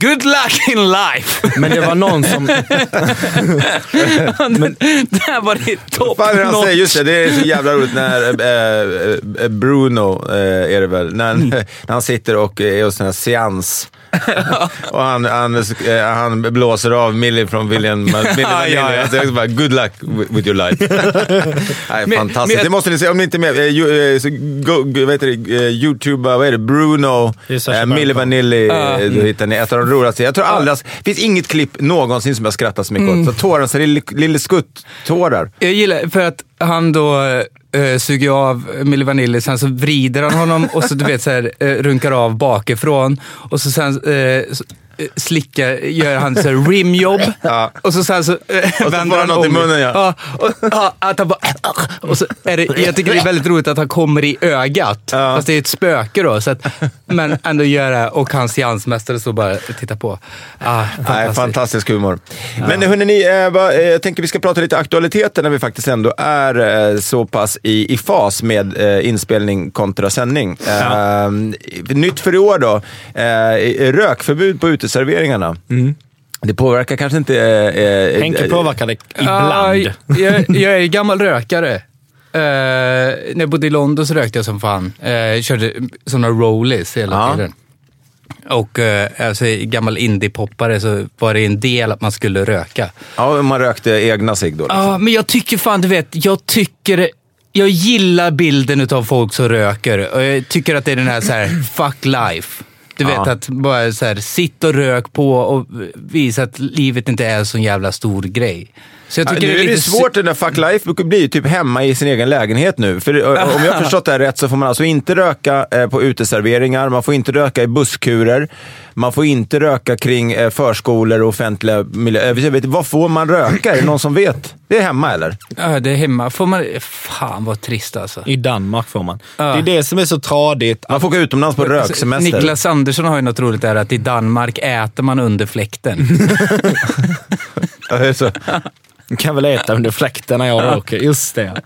good luck in life. Men det var någon som... men, det här var ditt topp Fan, han säger, just det, det är så jävla roligt när eh, eh, Bruno, eh, är det väl, när, Mm. när han sitter och är hos en seans. och han, han, eh, han blåser av Millie från William, Ja, ja, ja. Bara, good luck with your life. Nej, Men- fantastiskt. men- det måste ni se, om ni inte är med. Eh, ju- eh, så go, go, vad heter det, eh, YouTube, vad är det, Bruno, eh, Cohen. Vanilli. Eh, Då hittar ni ett av de roligaste. Jag tror aldrig, det finns inget klipp någonsin som jag skrattat så mycket Mm. åt. Så tårar, så lille, lille skutt-tårar. Jag gillar för att han då eh, suger av Milli Vanilli, sen så vrider han honom och så du vet så här, eh, runkar av bakifrån. Och så sen eh, så, eh, slickar, gör han så här rimjobb. Ja. Och så så eh, får vänder han något i om. munnen, ja. ja och, ja, att han bara, och så är det, jag tycker det är väldigt roligt att han kommer i ögat. Ja. Fast det är ett spöke då. Så att, men ändå gör det och hans seansmästare så bara tittar på. Ah, Nej, fantastiskt. fantastisk humor. Men hörni, ni, eh, vad, eh, jag tänker vi ska prata lite aktualiteter när vi faktiskt ändå är så pass i, i fas med inspelning kontra sändning. Eh, nytt för i år då, rökförbud på uteserveringarna. Det påverkar kanske inte... Eh, eh, Henke eh, påverkar det ibland. jag, jag är gammal rökare. Eh, när jag bodde i London så rökte jag som fan. Uh, körde sådana rollies hela Ja. tiden. Och uh, alltså, gammal indie-poppare så var det en del att man skulle röka. Ja, man rökte egna cigg då. Liksom. Ja, men jag tycker fan, du vet, jag tycker... Jag gillar bilden av folk som röker och jag tycker att det är den här, så här fuck life. Du vet Ja. att bara så här, sitt och rök på och visa att livet inte är en sån jävla stor grej. Så jag Ja, tycker nu är det lite svårt, den där fuck life blir ju typ hemma i sin egen lägenhet nu. För eh, om jag har förstått det här rätt så får man alltså inte röka eh, på uteserveringar, man får inte röka i busskurer, man får inte röka kring eh, förskolor och offentliga miljöer. Vad får man röka? Är det någon som vet? Det är hemma eller? Ja, det är hemma. Får man... Fan vad trist alltså. I Danmark får man. Ja. Det är det som är så tradigt. Man får åka utomlands på röksemester. Niklas Andersson har ju något roligt där att i Danmark äter man under fläkten. Ja, det är så. Du kan väl äta under fläkten när jag åker. Just det.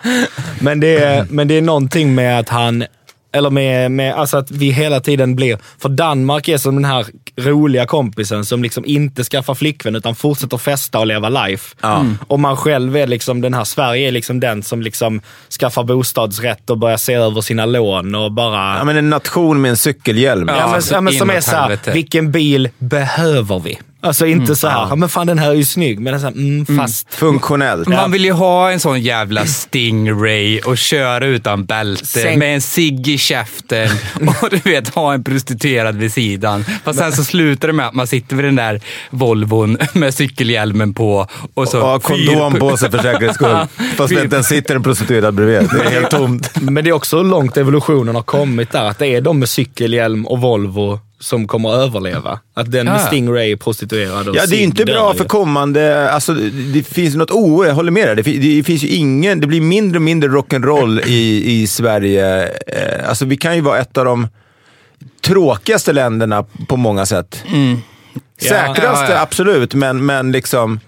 Men det, är, men det är någonting med att han eller med, med alltså att vi hela tiden blir... För Danmark är som den här roliga kompisen som liksom inte skaffar flickvän utan fortsätter festa och leva life. Mm. Och man själv är liksom den här, Sverige är liksom den som liksom skaffar bostadsrätt och börjar se över sina lån och bara... Ja, men en nation med en cykelhjälm. Ja, men, ja, men som är såhär, vilken bil behöver vi? Alltså inte mm, så här, ja. men fan den här är ju snygg, men så här, mm, mm. fast... Funktionellt. Man vill ju ha en sån jävla Stingray och köra utan bälte Sänk. med en cigg i käften och du vet, ha en prostituerad vid sidan. Fast sen så slutar det med att man sitter vid den där Volvon med cykelhjälmen på och så... Och har kondom på sig för säkerhets skull. Fast det inte ens sitter en prostituerad bredvid. Det är helt tomt. Men det är också hur långt evolutionen har kommit där. Att det är de med cykelhjälm och Volvo som kommer att överleva. Att den med Stingray är prostituerad och Ja, det är inte bra för kommande... Alltså, det finns något o... Jag håller med dig. Det, det finns ju ingen... Det blir mindre och mindre rock'n'roll i, i Sverige. Eh, alltså, vi kan ju vara ett av de tråkigaste länderna på många sätt. Mm. Säkraste, ja, ja, absolut, men, men liksom...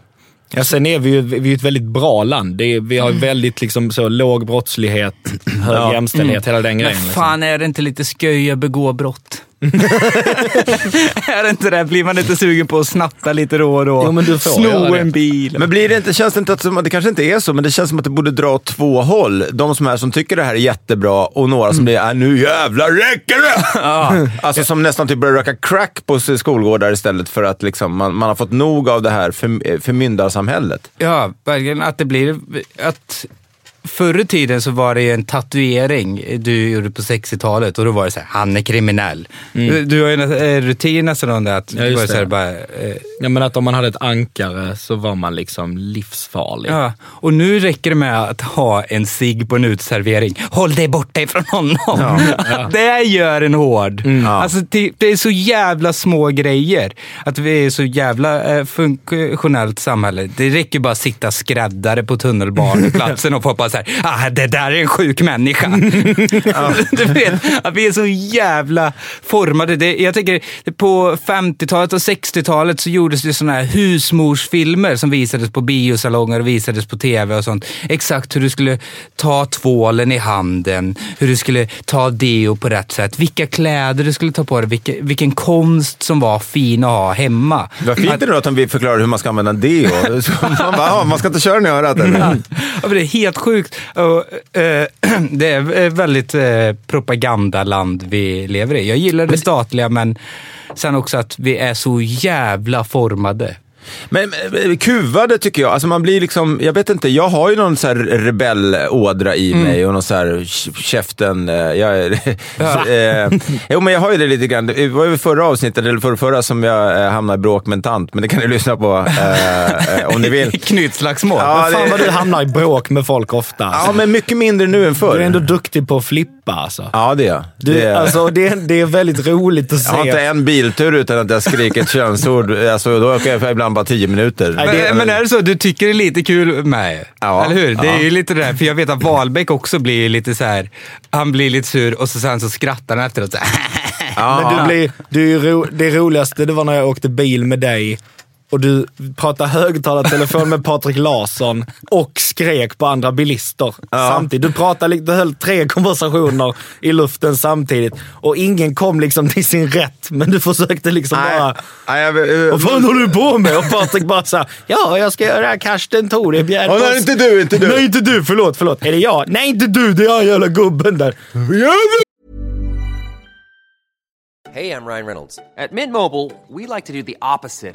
Ja, sen är vi ju vi är ett väldigt bra land. Är, vi har väldigt liksom, så, låg brottslighet, hög ja. jämställdhet, mm. hela den grejen. Men liksom. fan, liksom. är det inte lite sköj att begå brott? är det inte det? Blir man inte sugen på att snatta lite då och då? Jo, men du får Sno en bil. Men blir det inte, känns det inte att, det kanske inte är så, men det känns som att det borde dra åt två håll. De som är som tycker det här är jättebra och några som blir, mm. nu jävlar räcker det! ja. Alltså som nästan typ börjar röka crack på skolgårdar istället för att liksom, man, man har fått nog av det här för, förmyndarsamhället. Ja, verkligen. Att det blir, att Förr i tiden så var det en tatuering du gjorde på 60-talet och då var det så här, han är kriminell. Mm. Du, du har ju en eh, rutin nästan om det. Att ja, just det. Så här, bara, eh, ja, men att om man hade ett ankare så var man liksom livsfarlig. Ja, och nu räcker det med att ha en sig på en utservering. Håll dig borta ifrån honom. Ja, ja. det gör en hård. Mm. Alltså, det, det, är så jävla små grejer. Att vi är så jävla eh, funktionellt samhälle. Det räcker bara att sitta skräddare på tunnelbaneplatsen och få bara så här, ah, det där är en sjuk människa. du vet, att vi är så jävla formade. Det, jag tänker, på 50-talet och 60-talet så gjordes det sådana här husmorsfilmer som visades på biosalonger och visades på tv och sånt. Exakt hur du skulle ta tvålen i handen, hur du skulle ta deo på rätt sätt, vilka kläder du skulle ta på dig, vilken, vilken konst som var fin att ha hemma. Vad fint att, det då att de förklarar hur man ska använda deo. man, bara, man ska inte köra den i örat eller? Ja, det är helt sjukt sjukt. Och, eh, det är väldigt eh, propagandaland vi lever i. Jag gillar det statliga, men sen också att vi är så jävla formade. Men, kuvade tycker jag. Alltså man blir liksom, jag vet inte, jag har ju någon så här rebellådra i mm. mig och någon så här käften. Eh, jag, är, ja. eh, jo men jag har ju det lite grann. Det var ju förra avsnittet, eller förra, förra som jag eh, hamnade i bråk med en tant, men det kan ni lyssna på eh, eh om ni vill. Knytslagsmål. Ja, men fan det, vad du hamnar i bråk med folk ofta. Ja, men mycket mindre nu än förr. Du är ändå duktig på att flippa alltså. Ja, det är jag. Du, det, alltså, det, det är väldigt roligt att se. Jag har inte en biltur utan att jag skriker ett könsord. Alltså, då åker jag ibland bara tio minuter. Men, det, men är det så, du tycker det är lite kul med? Ja. Eller hur? Det är ju lite det där, för jag vet att Wahlbeck också blir lite så här, han blir lite sur och så sen så skrattar han efteråt. Så ja. Men du blir, du, ro, det roligaste det var när jag åkte bil med dig och du pratade högtalartelefon med Patrik Larsson och skrek på andra bilister ja. samtidigt. Du, pratade, du höll tre konversationer i luften samtidigt och ingen kom liksom till sin rätt. Men du försökte liksom Nej. bara... Nej, jag, jag, Vad fan håller du på med? Och Patrik bara såhär, ja jag ska göra Karsten Thore bjärd oh, Nej, inte du, inte du. Nej, inte du. Förlåt, förlåt. Är det jag? Nej, inte du. Det är han jävla gubben där. Hej, jag Ryan Reynolds. På Mint Mobile, we like to do the opposite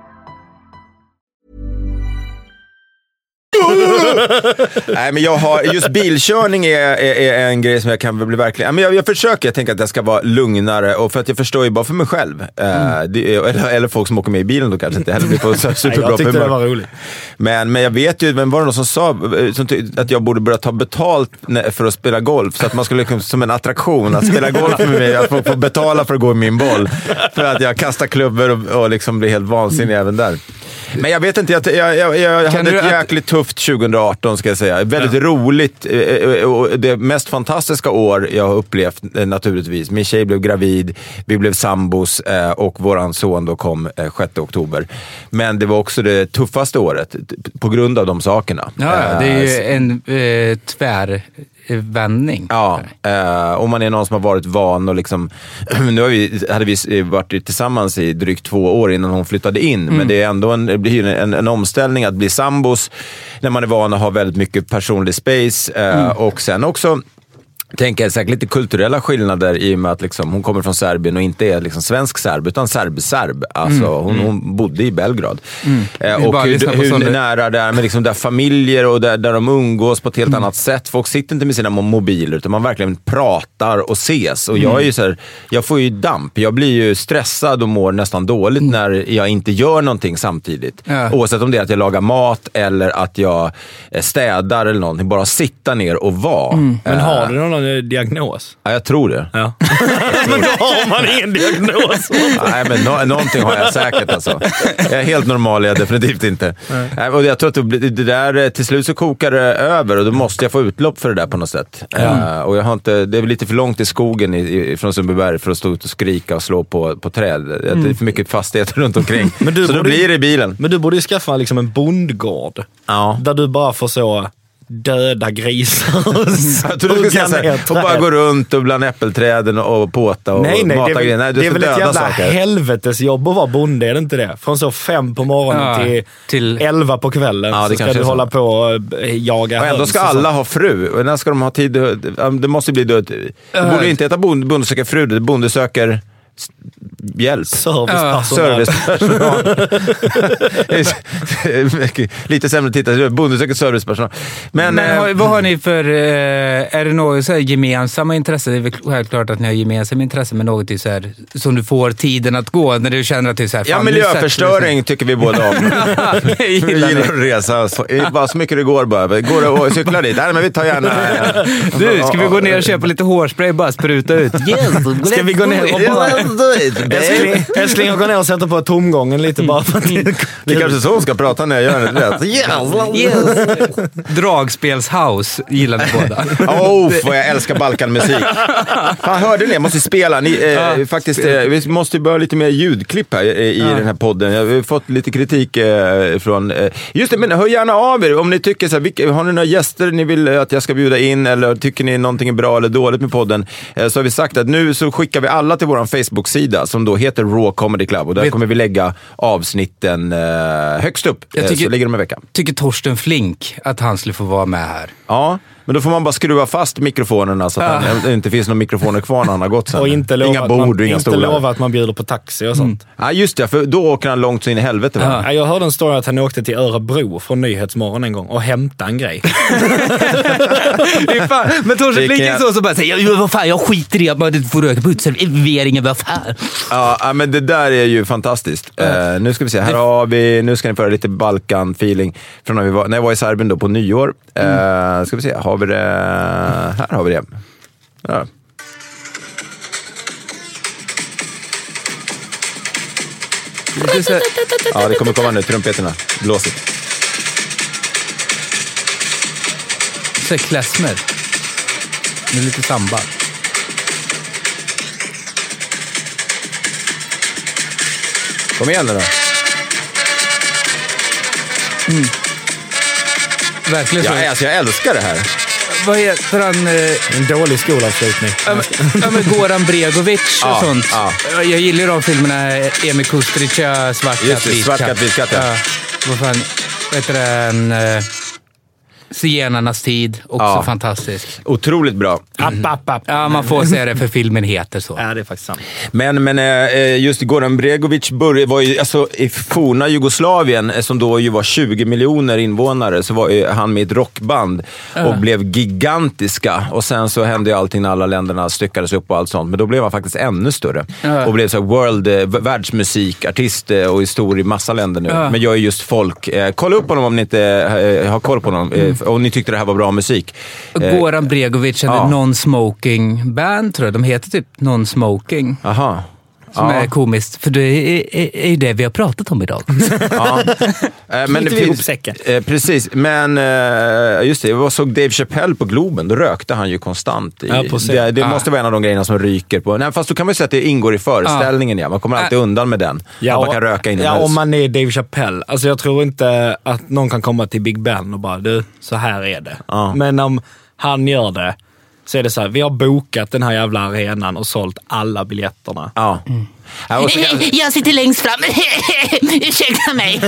Nej, men jag har, just bilkörning är, är, är en grej som jag kan bli verkligen... Men jag, jag försöker, jag tänker att jag ska vara lugnare, och för att jag förstår ju bara för mig själv. Eh, det, eller, eller folk som åker med i bilen då kanske inte heller blir på så superbra jag tyckte humör. det var roligt. Men, men jag vet ju, men var det någon som sa eh, som att jag borde börja ta betalt för att spela golf? Så att man skulle liksom, som en attraktion, att spela golf med mig, att få, få betala för att gå i min boll. För att jag kastar klubbor och, och liksom blir helt vansinnig även där. Men jag vet inte, jag, jag, jag, jag hade ett att- jäkligt tufft 2018 ska jag säga. Väldigt roligt eh, eh, och det mest fantastiska år jag har upplevt eh, naturligtvis. Min tjej blev gravid, vi blev sambos eh, och våran son då kom eh, 6 oktober. Men det var också det tuffaste året på grund av de sakerna. Ja, ja, det är Eh, ju en eh, tvärvändning. Ja, eh, om man är någon som har varit van och liksom... Nu vi, hade vi varit tillsammans i drygt två år innan hon flyttade in, men det är ändå en, ju en, en omställning att bli sambos när man är van att ha väldigt mycket personlig space. Eh, Och sen också tänker jag säkert lite kulturella skillnader i och med att liksom, hon kommer från Serbien och inte är liksom svensk serb, utan serb-serb. Alltså, hon, hon bodde i Belgrad. Eh, vill och hur, hur nära det är med liksom där familjer och där, där de umgås på ett helt annat sätt. Folk sitter inte med sina mo- mobiler, utan man verkligen pratar och ses. Och jag, är ju så här, jag får ju damp. Jag blir ju stressad och mår nästan dåligt när jag inte gör någonting samtidigt. Ja. Oavsett om det är att jag lagar mat eller att jag eh, städar eller någonting. Bara sitta ner och vara. Men Eh, har du någon eh, diagnos? Ja, jag tror det. Ja. men då har man ingen diagnos. Nej, men no någonting har jag säkert alltså. Jag är helt normal jag definitivt inte. Nej. Och jag tror att det, där, eh, till slut så kokar det över och då måste jag få utlopp för det där på något sätt. Eh, och jag har inte, det är väl lite för långt i skogen i, i, från Sundbyberg för att stå ut och skrika och slå på, på träd. Det är för mycket fastigheter runt omkring. Men du så då borde- blir det i bilen. Men du borde ju skaffa liksom en bondgård. Ja. Där du bara får så döda grisar och du säga hugga ner såhär, och bara gå runt och bland äppelträden och påta och Nej, nej, mata grejer. Nej, du det är väl ett döda jävla saker. helvetesjobb att vara bonde, är det inte det? Från så fem på morgonen Ja, till, till- elva på kvällen Ja, det så ska du hålla på och eh, jaga Och ändå ska och alla ha fru. Och när ska de ha tid? Det måste bli död. Det borde inte heta bonde, bonde söker fru, det är bonde söker hjälp. Servicepersonal. Servicepersonal. Lite sämre tittare. Bonde söker servicepersonal. Men, Men eh, har, vad har ni för... Eh, är det något så här gemensamma intressen? Det är väl självklart att ni har gemensamma intressen, men något så här, som du får tiden att gå när du känner att det är så här, ja, miljöförstöring tycker vi båda om. Vi Gillar att resa. Så, bara så mycket det går bara. Går det att cykla dit? Nej, men vi tar gärna... eh, Du, ska vi gå ner och köpa lite hårspray och bara spruta ut? Ska vi gå ner och bara... Älskling, älskling, jag går ner och sätter på tomgången lite bara för att det är Det är kanske så hon ska prata när jag gör det rätt. Dragspelshouse gillar ni båda. Oh, vad jag älskar Balkanmusik. Fan, hörde ni? Jag måste spela. Ni, eh, faktiskt, eh, vi måste ju börja lite mer ljudklipp här i, i den här podden. Jag har fått lite kritik eh, från... Eh, just det, men hör gärna av er om ni tycker så här, vilka, har ni några gäster ni vill att jag ska bjuda in eller tycker ni någonting är bra eller dåligt med podden? Eh, så har vi sagt att nu så skickar vi alla till vår Facebook-sida som då heter Raw Comedy Club och där Vet- kommer vi lägga avsnitt eh, högst upp. Jag Eh, tycker- så ligger de i veckan. Tycker Torsten Flink att han skulle få vara med här. Ja, men då får man bara skruva fast mikrofonerna så att han, det inte finns några mikrofoner kvar när han har gått sen. Och inte lova, Inga att bord man, inga inte stolar. lova att man bjuder på taxi och sånt. Ja, just det, för då åker han långt så in i helvete. Va? Ja, jag hörde en story att han åkte till Örebro från Nyhetsmorgon en gång och hämtade en grej. Fan, men Torsten Vilken Flink är så som bara säger ja, vad fan, jag skiter i att man inte får röka på uteserveringen, vad fan. Ja, ja, men det där är ju fantastiskt. Eh, nu ska vi se, här har vi, nu ska ni få lite Balkan-feeling från när, vi var, när jag var i Serbien då på nyår. Eh, ska vi se, har vi det? Här har vi det. Ja. Ja, det kommer komma nu. Trumpeterna. Blåset. så klezmer. Med lite samba. Kom igen nu då. Verkligen så. Ja, alltså, jag älskar det här. Vad heter han? eh, En dålig skolavslutning. Ja, men- ja, men Goran Bregovic och Ja, sånt. ja. Jag gillar ju de filmerna. Emil Kusturica, Svart Just katt, det, vit Svart katt. vit katt, ja. Ja. Vad fan, vad heter den? Uh, Zigenarnas tid, också Ja. fantastisk. Otroligt bra. App, app, app. Ja, man får säga det för filmen heter så. Ja, det är faktiskt sant. Men, men eh, just Goran Bregovic började, var ju, alltså, i forna Jugoslavien, eh, som då ju var 20 miljoner invånare, så var ju han med i ett rockband och blev gigantiska. Och sen så hände ju allting när alla länderna styckades upp och allt sånt. Men då blev han faktiskt ännu större. Ja. Och blev så world, eh, världsmusikartist eh, och är stor i massa länder nu. Ja. Men gör ju just folk. Eh, kolla upp honom om ni inte eh, har koll på honom. Eh, och ni tyckte det här var bra musik. Eh, Goran Bregovic, eller ja. Non-Smoking Band tror jag. De heter typ Non-Smoking. Aha. Som Ja. är komiskt, för det är, ju det vi har pratat om idag. Ja. Eh, men det finns, säcken. eh, precis, men eh, just det, jag såg Dave Chappelle på Globen. Då rökte han ju konstant. I, Ja, det det Ah. måste vara en av de grejerna som ryker på. Nej, fast då kan man ju säga att det ingår i föreställningen. Ja. Man kommer alltid undan med den. Ja, man kan röka Ja, inomhus. om man är Dave Chappelle. Alltså jag tror inte att någon kan komma till Big Ben och bara, du, så här är det. Ja. Men om han gör det, så är det så här, vi har bokat den här jävla arenan och sålt alla biljetterna. Ja. Ja, och så kan- Jag sitter längst fram. Ursäkta mig.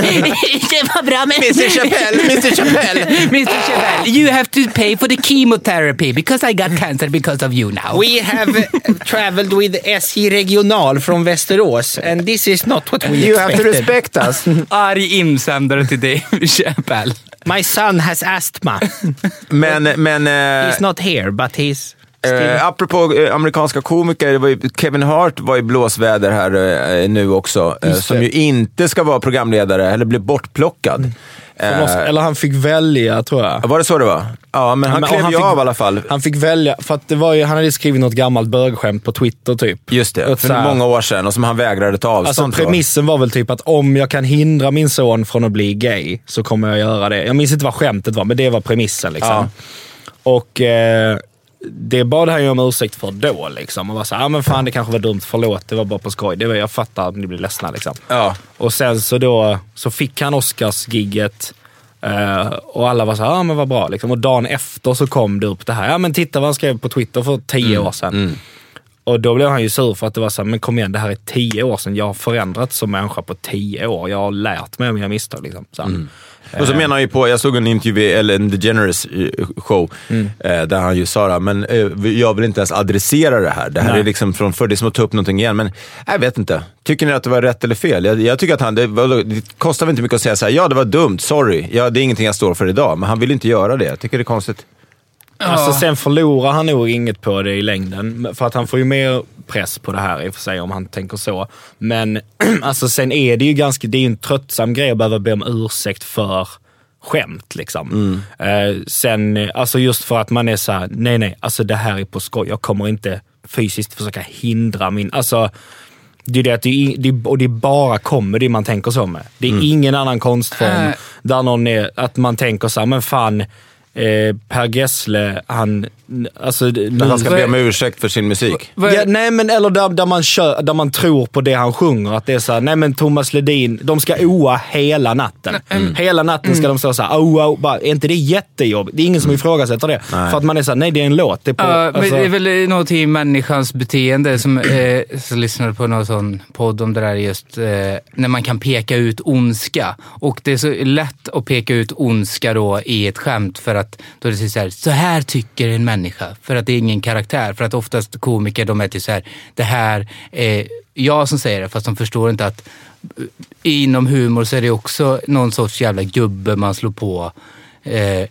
Det var bra men... Mr Chappelle, Mr Chappelle! Mr Chevelle, you have to pay for the chemotherapy because I got cancer because of you now. We have traveled with SJ regional från Västerås and this is not what we You have to respect us. Arg insändare till Dave Chappelle. My son has astma. Men, men eh, He's not here but he's. Eh, apropå eh, amerikanska komiker, det var ju, Kevin Hart var i blåsväder här eh, nu också. Eh, som ju inte ska vara programledare, eller bli bortplockad. För oss- Eh, Eller han fick välja, tror jag. var det så det var? Ja, men han men- klev han ju fick- av i alla fall. Han fick välja, för att det var ju, han hade skrivit något gammalt bögskämt på Twitter typ. Just det, för här- många år sedan och som han vägrade ta Alltså avstånd från. premissen var väl typ att om jag kan hindra min son från att bli gay så kommer jag göra det. Jag minns inte vad skämtet var, men det var premissen. Liksom. Ja. Och eh, det bad han ju om ursäkt för då. Liksom. Och var så här, ah, men fan det kanske var dumt, förlåt, det var bara på skoj. Det var, jag fattar om ni blir ledsna. Liksom. Ja. Och sen så då så fick han Oscarsgigget eh, och alla var så här, ah, men vad bra. Liksom. Och dagen efter så kom det upp det här, ja men titta vad han skrev på Twitter för tio år sedan. Och då blev han ju sur för att det var så här, men kom igen, det här är tio år sedan. Jag har förändrats som människa på tio år. Jag har lärt mig av mina misstag. Liksom. Så, här. Och så menar han ju på, jag såg en intervju i Ellen DeGeneres eh, show, Mm. eh, där han ju sa det, men eh, jag vill inte ens adressera det här. Det här Nej. är liksom från förr, det är som att ta upp någonting igen. Men jag vet inte. Tycker ni att det var rätt eller fel? Jag, jag tycker att han, det, det kostar väl inte mycket att säga så här, ja det var dumt, sorry. Ja, det är ingenting jag står för idag. Men han vill inte göra det. Jag tycker det är konstigt. Alltså, sen förlorar han nog inget på det i längden. För att han får ju mer press på det här i och för sig om han tänker så. Men alltså, sen är det ju ganska, det är en tröttsam grej att behöva be om ursäkt för skämt. Liksom. Eh, sen, alltså just för att man är så här, nej nej, alltså det här är på skoj. Jag kommer inte fysiskt försöka hindra min... Alltså, det är det att det är, och det är bara comedy man tänker så med. Det är ingen annan konstform Äh. där någon är, att man tänker så här, men fan, eh, Per Gessle, han... Alltså, När han ska be om ursäkt för sin musik. Ja, nej, men eller där, där, man kör, där man tror på det han sjunger. Att det är så här, nej men Thomas Ledin, de ska oa hela natten. Hela natten ska de stå såhär, oh, oh, bara, är inte det jättejobbigt? Det är ingen som ifrågasätter det. För att man är såhär, nej det är en låt. Det är på, men alltså, det är väl något i människans beteende som eh, så lyssnade på någon sån podd om det där just eh, när man kan peka ut ondska. Och det är så lätt att peka ut ondska då i ett skämt för att då är det så här, så här tycker en människa. För att det är ingen karaktär. För att oftast komiker de är till så här, det här är jag som säger det fast de förstår inte att eh, inom humor så är det också någon sorts jävla gubbe man slår på. Eh,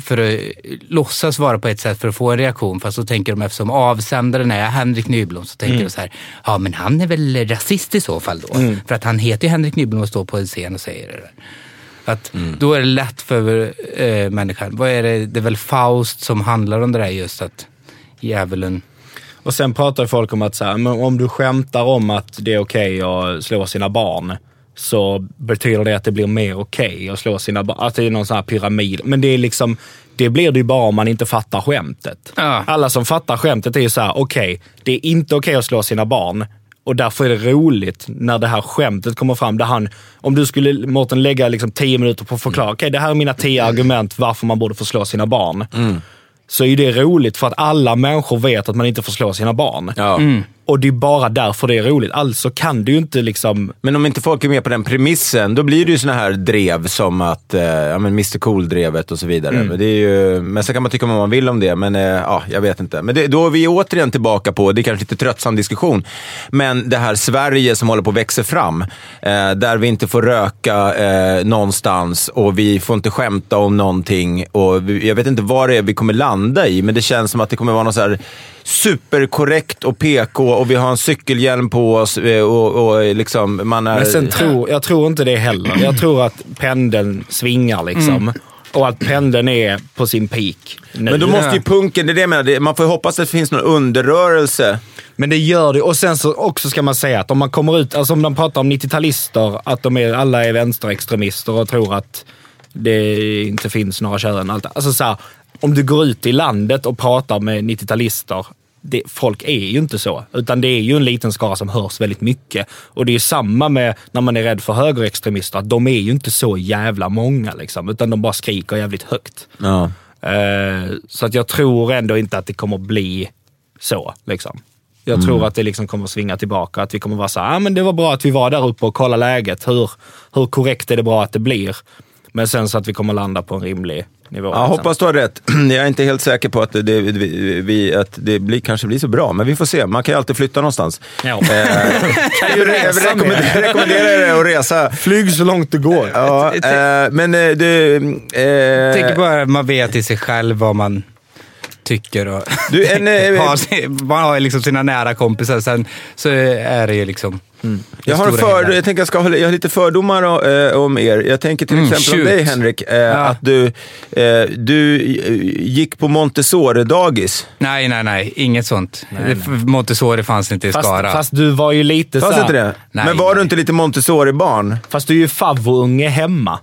för att låtsas vara på ett sätt för att få en reaktion. Fast så tänker de eftersom avsändaren är Henrik Nyblom så tänker de så här, ja men han är väl rasist i så fall då. För att han heter ju Henrik Nyblom och står på en scen och säger det där. Att Då är det lätt för eh, människan. Vad är det? det är väl Faust som handlar om det där just att djävulen... Och sen pratar folk om att så här, om du skämtar om att det är okej att slå sina barn, så betyder det att det blir mer okej att slå sina barn. Att det är någon sån här pyramid. Men det är liksom, det blir det ju bara om man inte fattar skämtet. Ja. Alla som fattar skämtet är ju så här: okej, det är inte okej att slå sina barn. Och därför är det roligt när det här skämtet kommer fram. Där han, om du skulle, Mårten, lägga liksom tio minuter på att förklara, okej det här är mina tio argument varför man borde få slå sina barn. Så är det roligt för att alla människor vet att man inte får slå sina barn. Ja. Och det är bara därför det är roligt. Alltså kan du ju inte liksom... Men om inte folk är med på den premissen, då blir det ju såna här drev som att, eh, ja men Mr Cool-drevet och så vidare. Mm. Men, det är ju, men sen kan man tycka vad man vill om det, men eh, ja, jag vet inte. Men det, då är vi återigen tillbaka på, det är kanske lite tröttsam diskussion, men det här Sverige som håller på att växa fram. Eh, där vi inte får röka eh, någonstans och vi får inte skämta om någonting. Och vi, jag vet inte vad det är vi kommer landa i, men det känns som att det kommer vara något så här superkorrekt och PK och vi har en cykelhjälm på oss eh, och, och liksom man är... Men sen tror, jag tror inte det heller. Jag tror att pendeln svingar liksom. Och att pendeln är på sin peak nu. Men då måste ju punken, det är det jag menar, man får ju hoppas att det finns någon underrörelse. Men det gör det. Och sen så också ska man säga att om man kommer ut, alltså om de pratar om 90-talister, att de är, alla är vänsterextremister och tror att det inte finns några kön. Allt. Alltså så här, om du går ut i landet och pratar med 90-talister, det, folk är ju inte så. Utan det är ju en liten skara som hörs väldigt mycket. Och det är samma med när man är rädd för högerextremister, att de är ju inte så jävla många liksom. Utan de bara skriker jävligt högt. Ja. Eh, så att jag tror ändå inte att det kommer bli så. Liksom. Jag Mm. tror att det liksom kommer svinga tillbaka. Att vi kommer vara så här, ah, men det var bra att vi var där uppe och kollade läget. Hur, hur korrekt är det bra att det blir? Men sen så att vi kommer landa på en rimlig nivå. Ja, liksom. hoppas du har rätt. Jag är inte helt säker på att det, det, vi, vi, att det blir, kanske blir så bra, men vi får se. Man kan ju alltid flytta någonstans. Ja. Eh, jag ju resa rekommenderar, rekommenderar er att resa. Flyg så långt det går. Ja, eh, men eh, du... Jag tänker Eh, bara att man vet i sig själv vad man tycker. Och Du, en, eh, har, man har ju liksom sina nära kompisar, sen så är det ju liksom... jag, har för, jag, tänker jag, ska, jag har lite fördomar eh, om er. Jag tänker till Mm, exempel om shoot. dig Henrik, eh, att du, eh, du eh, gick på Montessori-dagis. Nej, nej, nej. Inget sånt. Det- Montessori fanns inte i Fast, Skara. fast du var ju lite Fanns så här, inte det? Nej, men var du nej. inte lite Montessori-barn? Fast du är ju favvounge hemma.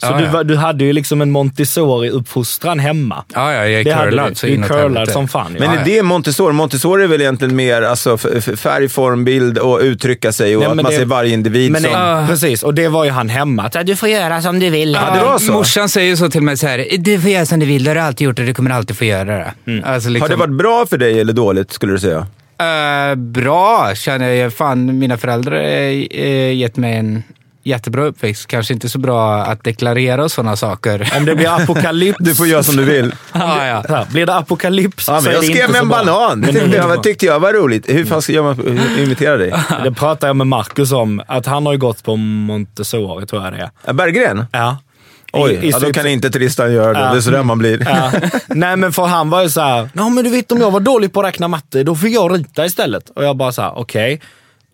Så Ja, du, ja. du hade ju liksom en Montessori-uppfostran hemma. ja, ja, jag är curlad så Du är inåt curlad helvete. som fan. Men Ja, är ja. det Montessori? Montessori är väl egentligen mer alltså, färg, form, bild och uttrycka sig och Nej, att man det- ser varje individ Men som... det, precis, och det var ju han hemma. Du får göra som du vill. Ja, det var så. Morsan säger så till mig så här, du får göra som du vill, det har du alltid gjort och du kommer alltid få göra det. Mm. Alltså, Har liksom, det varit bra för dig eller dåligt skulle du säga? Eh, bra, känner jag. Fan, mina föräldrar har uh, gett mig en jättebra uppväxt. Kanske inte så bra att deklarera och sådana saker. Om det blir apokalyps. Du får göra som du vill. ja, ja. Så blir det apokalyps Ja, så men är jag det skrev inte med så en bra. banan. Det Men tyckte jag, tyckte jag var roligt. Hur fan ska jag imitera dig? Det pratade jag med Marcus om, att han har ju gått på Montessori, tror jag det är. Ja, Berggren? Ja. Oj, I- i ja, då kan inte Tristan göra det. Ja. Det är sådär man blir. Ja. Nej men för han var ju såhär, ja men du vet om jag var dålig på att räkna matte, då fick jag rita istället. Och jag bara såhär, okej.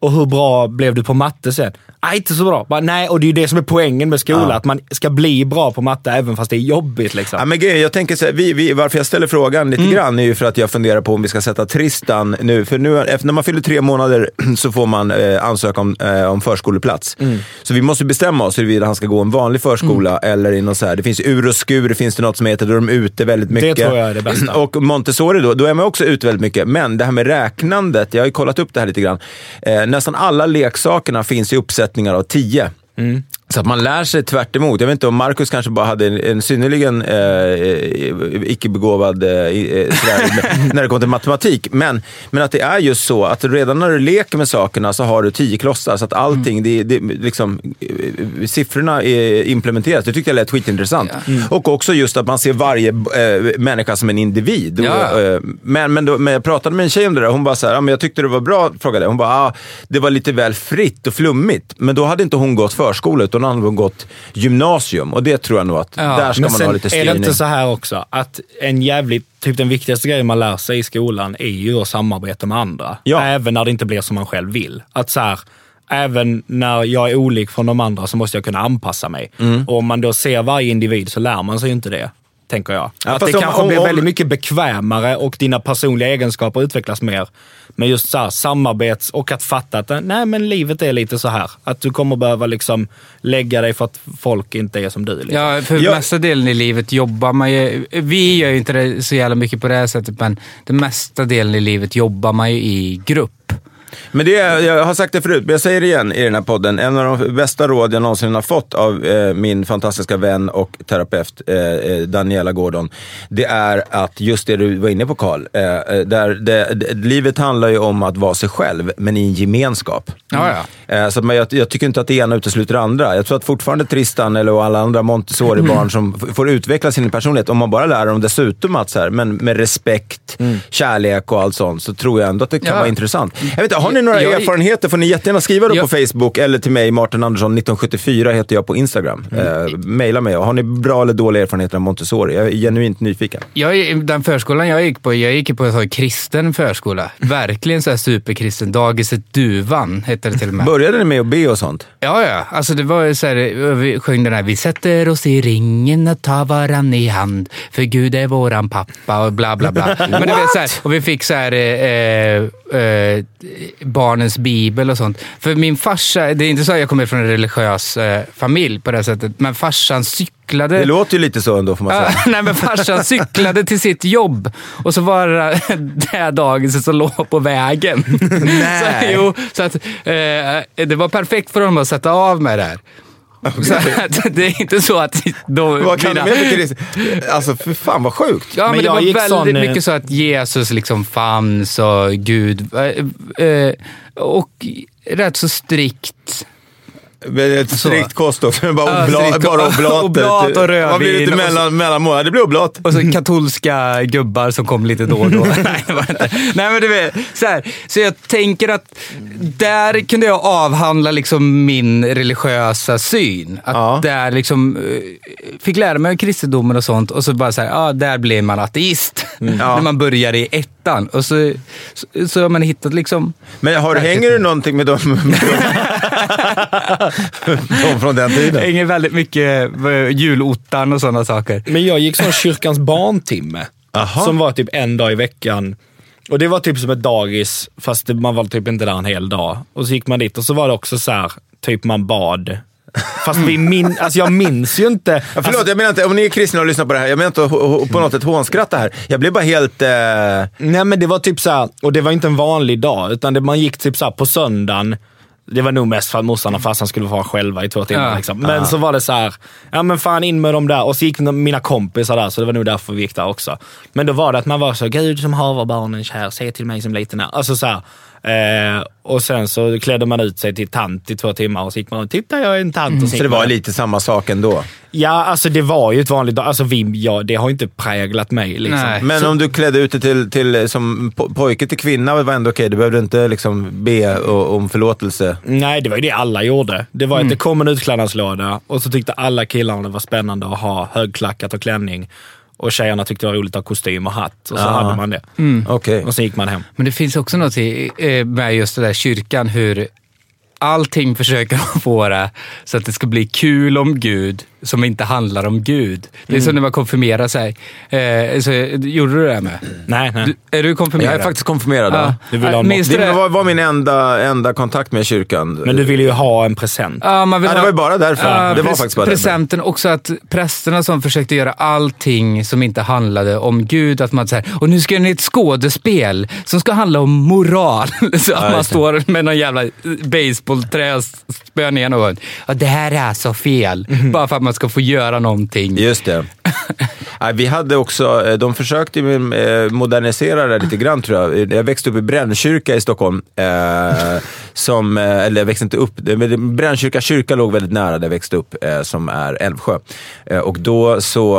Och hur bra blev du på matte sen? Nej, inte så bra. Bara, nej, och det är ju det som är poängen med skolan, att man ska bli bra på matte även fast det är jobbigt. Liksom. Ja, men grejen, jag tänker så här, vi, vi, varför jag ställer frågan lite grann är ju för att jag funderar på om vi ska sätta Tristan nu. För nu, efter när man fyller tre månader så får man eh, ansöka om, eh, om förskoleplats. Så vi måste bestämma oss huruvida han ska gå en vanlig förskola eller i någon så här, det finns ur och skur, finns det något som heter, då är de ute väldigt mycket. tror jag är det bästa. Och Montessori då, då är man också ute väldigt mycket. Men det här med räknandet, jag har ju kollat upp det här lite grann. Eh, nästan alla leksakerna finns i uppsättningar av tio. Mm. Så att man lär sig tvärt emot. Jag vet inte om Marcus kanske bara hade en, en synnerligen eh, eh icke-begåvad... Eh, eh, sådär, när det kommer till matematik. Men, men att det är just så att redan när du leker med sakerna så har du tio klossar. Så att allting, mm. det, det, liksom, eh, siffrorna är implementeras. Det tyckte jag lät skitintressant. Ja. Mm. Och också just att man ser varje eh, människa som en individ. Ja. Och, eh, men, men, då, men jag pratade med en tjej om det där. Hon bara så här, ah, men jag tyckte det var bra, frågade. Hon bara, ah, det var lite väl fritt och flummigt. Men då hade inte hon gått förskolan 15 har man gått gymnasium och det tror jag nog att ja, där ska man ha lite styrning. Är det inte så här också, att en jävligt, typ den viktigaste grejen man lär sig i skolan är ju att samarbeta med andra. Ja. Även när det inte blir som man själv vill. Att så här, även när jag är olik från de andra så måste jag kunna anpassa mig. Mm. Och om man då ser varje individ så lär man sig ju inte det tänker jag. Ja, att det om- kanske om- blir väldigt mycket bekvämare och dina personliga egenskaper utvecklas mer. Men just så här, samarbets och att fatta att nej, men livet är lite så här. Att du kommer behöva liksom lägga dig för att folk inte är som du. Liksom. Ja, för Jag- mesta delen i livet jobbar man ju... Vi gör ju inte det så jävla mycket på det här sättet, men den mesta delen i livet jobbar man ju i grupp. Men det är, jag har sagt det förut, men jag säger det igen i den här podden. En av de bästa råd jag någonsin har fått av eh, min fantastiska vän och terapeut eh, eh, Daniela Gordon, det är att just det du var inne på Karl, eh, eh, där det, det, livet handlar ju om att vara sig själv, men i en gemenskap. Ja. Eh, Så man, jag, jag tycker inte att det ena utesluter det andra. Jag tror att fortfarande Tristan eller alla andra Montessori-barn som f- får utveckla sin personlighet, om man bara lär dem dessutom att så här, men med respekt, kärlek och allt sånt, så tror jag ändå att det kan Ja. vara intressant. Jag vet inte, har ni några Jag- erfarenheter får ni jättegärna skriva det på Facebook eller till mig, Martin Andersson 1974 heter jag på Instagram. Mm. Eh, maila mig. Har ni bra eller dåliga erfarenheter av Montessori? Jag är genuint nyfiken. Jag, den förskolan jag gick på, jag gick på en sån kristen förskola. Verkligen så här superkristen. Dagiset Duvan hette det till och med. Började ni med att be och sånt? Ja, ja. Alltså det var så här, vi sjöng den här, vi sätter oss i ringen och tar varann i hand, för Gud är våran pappa och bla bla bla. Men du vet, så här, och vi fick så här, eh, eh, barnens bibel och sånt. För min farsa, det är inte så att jag kommer från en religiös eh, familj på det sättet, men farsan cyklade Det låter ju lite så ändå får man säga. nej, men farsan cyklade till sitt jobb och så var det här dagiset som låg på vägen. Nej. Så, jo, så att, eh, det var perfekt för honom att sätta av mig där. Så att, det är inte så att de, Vad kan du mina- krist? Alltså för fan vad sjukt. Ja, men, Men det jag var gick väldigt sån, eh, mycket så att Jesus liksom fanns och Gud eh, eh, och rätt så strikt. Ett strikt kost också. Bara, Ja, obla, bara oblater. oblat och rödvin Vad blir så- mellan, mellanmål? Det blir oblat. Och så katolska gubbar som kom lite då och då. Nej, det var inte. Nej, men du vet, så, här, så jag tänker att där kunde jag avhandla liksom min religiösa syn. Att Ja. där liksom, eh, fick lära mig om kristendomen och sånt och så bara så här, ja, där blev man ateist. När man börjar i ettan. Och så, så, så har man hittat liksom... Men har, hänger du någonting med dem? Med dem, de från den tiden? hänger väldigt mycket eh, julottan och sådana saker. Men jag gick sån kyrkans barntimme. Aha. Som var typ en dag i veckan. Och det var typ som ett dagis, fast man var typ inte där en hel dag. Och så gick man dit och så var det också så här, typ man bad. Fast vi min, alltså jag minns ju inte. Ja, förlåt, jag menar inte, om ni är kristna och lyssnar på det här, jag menar inte att på något sätt hånskratta här. Jag blev bara helt... Eh, Nej men det var typ så här, och det var inte en vanlig dag, utan det, man gick typ så här på söndagen. Det var nog mest för att morsan och farsan skulle vara själva i två timmar. Ja. Liksom. Men så var det så här, ja men fan in med dem där. Och så gick mina kompisar där, så det var nog därför vi gick där också. Men då var det att man var så, Gud som haver barnen kär, se till mig som liten är. Alltså så här, eh, och sen så klädde man ut sig till tant i två timmar och så gick man och titta jag är en tant. Och så så det man- var lite samma sak ändå. Ja, alltså det var ju ett vanligt. Alltså vi, ja, det har inte präglat mig. Liksom. Nej. Men om du klädde ut dig till, till, som po- pojke till kvinna var ändå okej. Du behövde inte liksom be om förlåtelse. Nej, det var ju det alla gjorde. Det var att det kom en utklädnadslåda och så tyckte alla killarna det var spännande att ha högklackat och klänning. Och tjejerna tyckte det var roligt att ha kostym och hatt. Och så Ja. hade man det. Okej. Och så gick man hem. Men det finns också något i, eh, med just det där kyrkan, hur allting försöker att få det så att det ska bli kul om Gud, som inte handlar om Gud. Det är som när man konfirmerar sig. Eh, så, gjorde du det med? Nej, nej. Du, är du konfirmerad? Jag är faktiskt konfirmerad. Ja. Du vill ha Minns Det det? var, var min enda, enda kontakt med kyrkan. Men du ville ju ha en present. Ja, man vill Ja, det ha- var ju bara därför. Ja, Det var faktiskt bara därför. Presenten, också att prästerna som försökte göra allting som inte handlade om Gud, att man säger och nu ska göra ett skådespel som ska handla om moral. Så att man det. står med någon jävla basebollträ och spöar ner någon. Ja, det här är så fel. Bara för att man ska få göra någonting. Just det. Vi hade också, eh, de försökte eh, modernisera det lite grann tror jag. Jag växte upp i Brännkyrka i Stockholm. Eh, som, eller jag växte inte upp, Brännkyrka kyrka låg väldigt nära där jag växte upp, eh, som är Älvsjö. Eh, och då så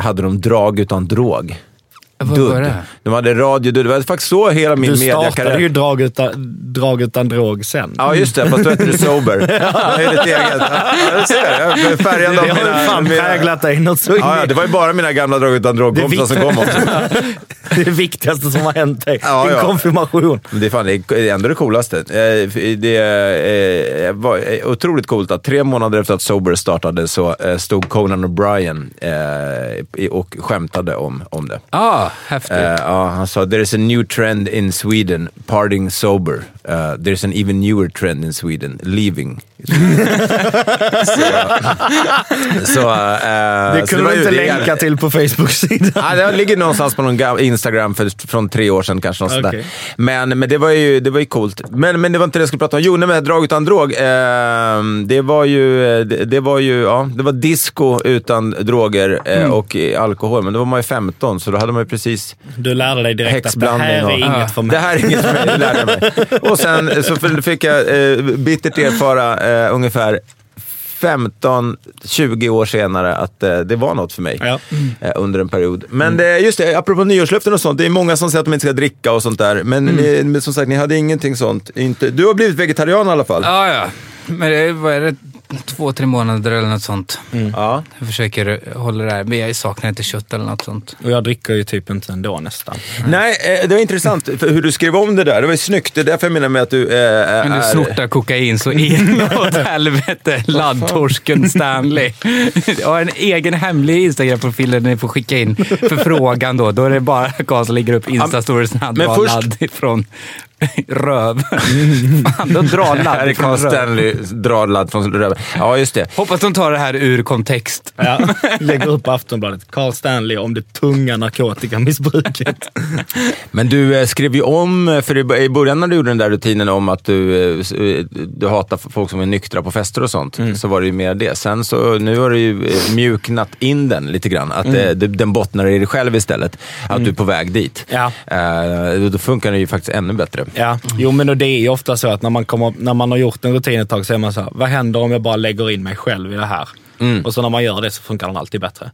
hade de drag utan drog. Dudd. De hade radio, Dudd. Det var faktiskt så hela min Du startade mediakarriär... ju drag utan, drag utan drog sen. Ja, just det. Fast då hette det Sober. Det är lite eget. Ja, ser. Jag är färgad av det har ju fan mina... präglat dig något så Ja, ja, det var ju bara mina gamla drag utan drogkompisar som kom också. det är det viktigaste som har hänt dig. Ja, Din ja. konfirmation. Men det är fan det är ändå det coolaste. Eh, Det eh, var eh, otroligt coolt att tre månader efter att Sober startade så stod Conan O'Brien och skämtade om, om det. Ah, häftigt. Eh, ja, han sa “There is a new trend in Sweden, partying sober. Uh, there's an even newer trend in Sweden, leaving.” så, så, eh, Det så kunde var du inte det- länka till på Facebook-sidan. Det ligger någonstans på någon Instagram för, från tre år sedan kanske. Något. Okej. Men, men det var ju, det var ju coolt. Men, men det var inte det jag skulle prata om. Jo, nej, men drag utan drog. Eh, det var ju, det, det var ju, ja, det var disco utan droger Mm. och alkohol. Men då var man ju 15, så då hade man ju precis Du lärde dig direkt att det här är inget för mig. Det här är inget för mig, det lärde jag mig. Och sen så fick jag eh, bittert erfara eh, ungefär 15-20 år senare att eh, det var något för mig Ja. eh, under en period. Men det, just det, apropå nyårslöften och sånt, det är många som säger att de inte ska dricka och sånt där. Men, ni, men som sagt, ni hade ingenting sånt. Inte, du har blivit vegetarian i alla fall. Ja, ja. Men det är det, två, tre månader eller något sånt. Ja. Jag försöker hålla det här. Men jag saknar inte kött eller något sånt. Och jag dricker ju typ inte ändå nästan. Nej, eh, det var intressant för hur du skrev om det där. Det var ju snyggt. Det är därför jag menar med att du eh, Men du är... snortar kokain så inåt helvete. Laddtorsken Stanley. Jag har en egen hemlig Instagram-profil där ni får skicka in förfrågan då. Då är det bara Karl som lägger upp Insta-stories när han Men drar först- ladd ifrån röv. Fan, då drar ladd Carl ifrån röv. Stanley, drar ladd från röven. Ja, just det. Hoppas de tar det här ur kontext. Ja. Lägger upp på Aftonbladet. Carl Stanley om det tunga narkotikamissbruket. Men du eh, skrev ju om, eh, för i början när du gjorde den där rutinen om att du, eh, du hatar folk som är nyktra på fester och sånt, Mm. så var det ju mer det. Sen så, nu har du ju mjuknat in den lite grann. Att Mm. det- den bottnar i dig själv istället. Att du är på väg dit. Ja. Då funkar det ju faktiskt ännu bättre. Ja, jo men och det är ju ofta så att när man, kommer, när man har gjort en rutin ett tag så är man så här, vad händer om jag bara lägger in mig själv i det här? Och så när man gör det så funkar den alltid bättre.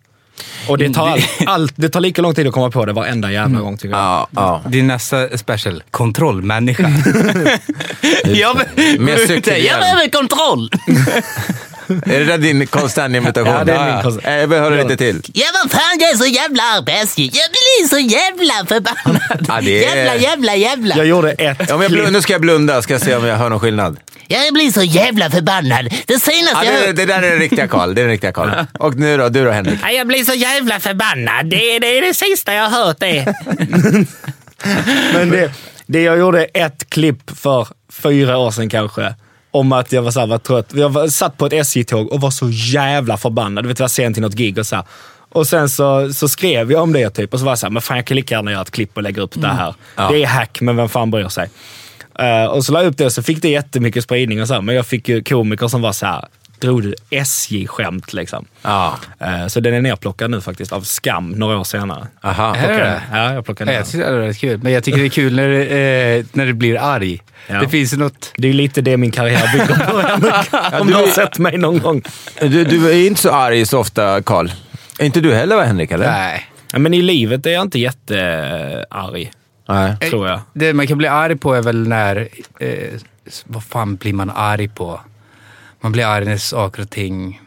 Och det tar, all, allt, det tar lika lång tid att komma på det varenda jävla gång tycker jag. Ja, ja. Din nästa special, kontrollmänniska. jag. Jag behöver kontroll! Är det där din Carl Stanley-imitation? Ja, det är min Carl- Eh, Jag vill höra lite till. Ja, vad fan, jag är så jävla arbetsgiv. Jag blir så jävla förbannad. Ja, det är- Jävla, jävla, jävla. Jag gjorde ett Ja, men jag blund, nu ska jag blunda, ska jag se om jag hör någon skillnad. Jag blir så jävla förbannad. Det senaste Ja, jag det, det där är den riktiga Carl. Det är den riktiga Carl. Och nu då, du då Henrik? Ja, Jag blir så jävla förbannad. Det, det är det sista jag har hört det. Men det, det jag gjorde ett klipp för fyra år sedan kanske. Om att jag var, så här, var trött. Jag var, satt på ett SJ-tåg och var så jävla förbannad. Du vet, jag var sen till något gig och så här. Och sen så, så skrev jag om det typ och så var jag så här, men fan jag kan lika gärna göra ett klipp och lägga upp det här. Det är hack, men vem fan bryr sig? Eh, och så la jag upp det och så fick det jättemycket spridning och så här, men jag fick ju komiker som var så här, drog du SJ-skämt liksom? Ja. Eh, så den är nerplockad nu faktiskt av Skam några år senare. Aha. Är det? Ja, jag plockade ner Jag den. tycker det är kul. Men jag tycker det är kul när, eh, när det blir arg. Ja. Det finns något... Det är lite det min karriär bygger på. Om du har sett mig någon gång. Du, du är inte så arg så ofta, Carl. Är inte du heller va, Henrik? Eller? Nej. Ja, Men i livet är jag inte jättearg, Nej. tror jag. Det man kan bli arg på är väl när... Eh, vad fan blir man arg på? Man blir arg när saker och ting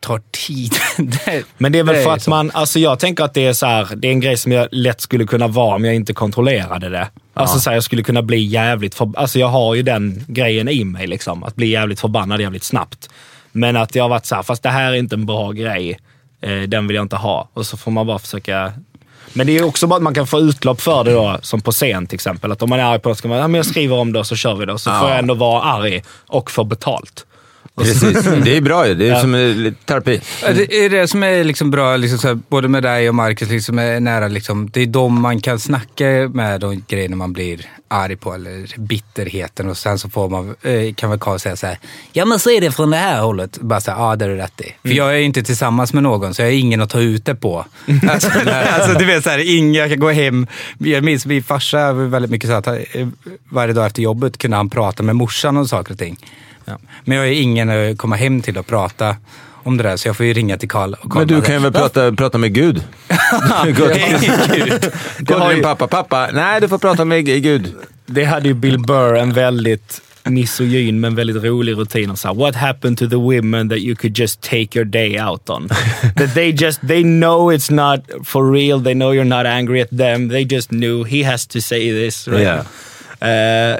tar tid. det, Men det är väl för är att så. man, alltså jag tänker att det är så här, det är en grej som jag lätt skulle kunna vara om jag inte kontrollerade det. Alltså så här, jag skulle kunna bli jävligt för, alltså jag har ju den grejen i mig liksom. Att bli jävligt förbannad jävligt snabbt. Men att jag har varit så här, fast det här är inte en bra grej. Eh, den vill jag inte ha. Och så får man bara försöka men det är också bara att man kan få utlopp för det då, som på scen till exempel. Att om man är arg på något ska man, ja men jag skriver om det och så kör vi det. Och så får jag ändå vara arg och få betalt. Så- Precis. Det är bra ju. Det är Ja. som terapi. Det är det som är liksom bra, liksom så här, både med dig och Marcus, liksom är nära. Liksom, det är de man kan snacka med, de grejerna man blir arg på, eller bitterheten. Och sen så får man, eh, kan väl Karl säga så här, ja men se det från det här hållet. Bara så här, ja det är du rätt i. För jag är inte tillsammans med någon, så jag har ingen att ta ut det på. Alltså, alltså du vet, så här, ingen, jag kan gå hem. Jag minns min farsa väldigt mycket så att eh, varje dag efter jobbet kunde han prata med morsan om saker och ting. Ja. Men jag är ingen att komma hem till och prata om det där, så jag får ju ringa till Karl och kolla. Men du kan ju väl prata, prata med Gud? Gud. gå till din pappa. Pappa, nej du får prata med Gud. Det hade ju Bill Burr en väldigt misogyn men väldigt rolig rutin. Och så här, What happened to the women that you could just take your day out on? that they just, they know it's not for real. They know you're not angry at them. They just knew he has to say this. Right? Yeah. Eh,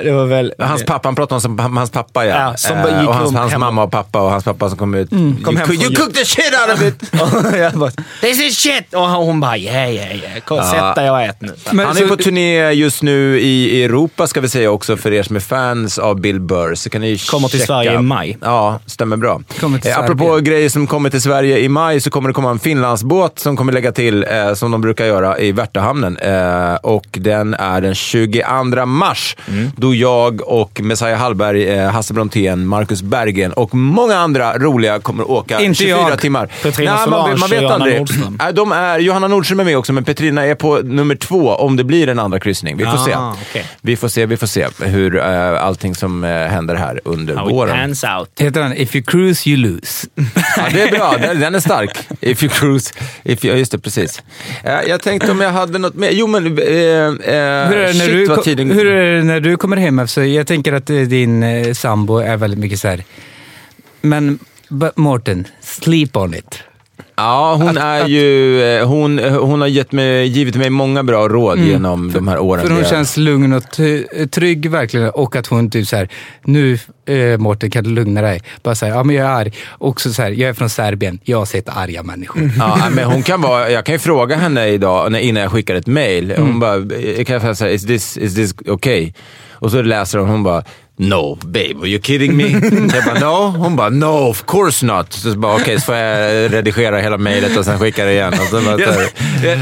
det var väl... Hans pappa, han pratade om som, hans pappa ja. Ja, som Eh, bara gick och hans, hans mamma och pappa och hans pappa som kom ut. kom you, hem you cooked the shit out of it! jag bara, This is shit! Och hon bara, yeah, yeah, yeah. Kom, Sätt dig och ät nu. Men han är så- på turné just nu i Europa ska vi säga också för er som är fans av Bill Burr. Så kan ni Kommer till checka. Sverige i maj. Ja, stämmer bra. Kommer till Eh, apropå grejer som kommer till Sverige i maj så kommer det komma en Finlandsbåt som kommer lägga till, eh, som de brukar göra i Värtahamnen. Eh, och den är den 22 mars. Mm. Då jag och Messiah Hallberg, eh, Hasse Brontén, Marcus Bergen och många andra roliga kommer åka Inte 24 jag. timmar. Petrina Nej, man, Solange vet- man och vet Johanna aldrig. Nordström. Nej, de är, Johanna Nordström är med också, men Petrina är på nummer två om det blir en andra kryssning. Vi får Ah, se. okej. Vi får se, vi får se hur uh, allting som eh, händer här under How it våren. pans out. Heter den If you cruise you lose? Ja, det är bra. Den, den är stark. If you cruise. If you, just det, precis. Eh, jag tänkte om jag hade något mer. Jo, men... Eh, eh, Hur är, det när shit, du, vad tiden... hur är det när du kommer hem? Alltså, jag tänker att eh, din eh, sambo är väldigt mycket så här. Men Mårten, sleep on it. Ja, hon är ju... eh, Hon, hon har gett mig, givit mig många bra råd genom de här åren. Mm. För hon känns lugn och trygg verkligen. Och att hon typ så här, nu eh, Mårten kan du lugna dig? Bara så här, ja men jag är arg. Också så här, jag är från Serbien, jag har sett arga människor. Ja, men hon kan vara, jag kan ju fråga henne idag innan jag skickar ett mail. Hon Mm. bara, jag kan säga is this, is this okay? Och så läser hon hon bara, no babe, are you kidding me? jag bara, no? Hon bara, no of course not. Så bara, okej, så får jag redigera hela mailet och sen skicka det igen. Och bara,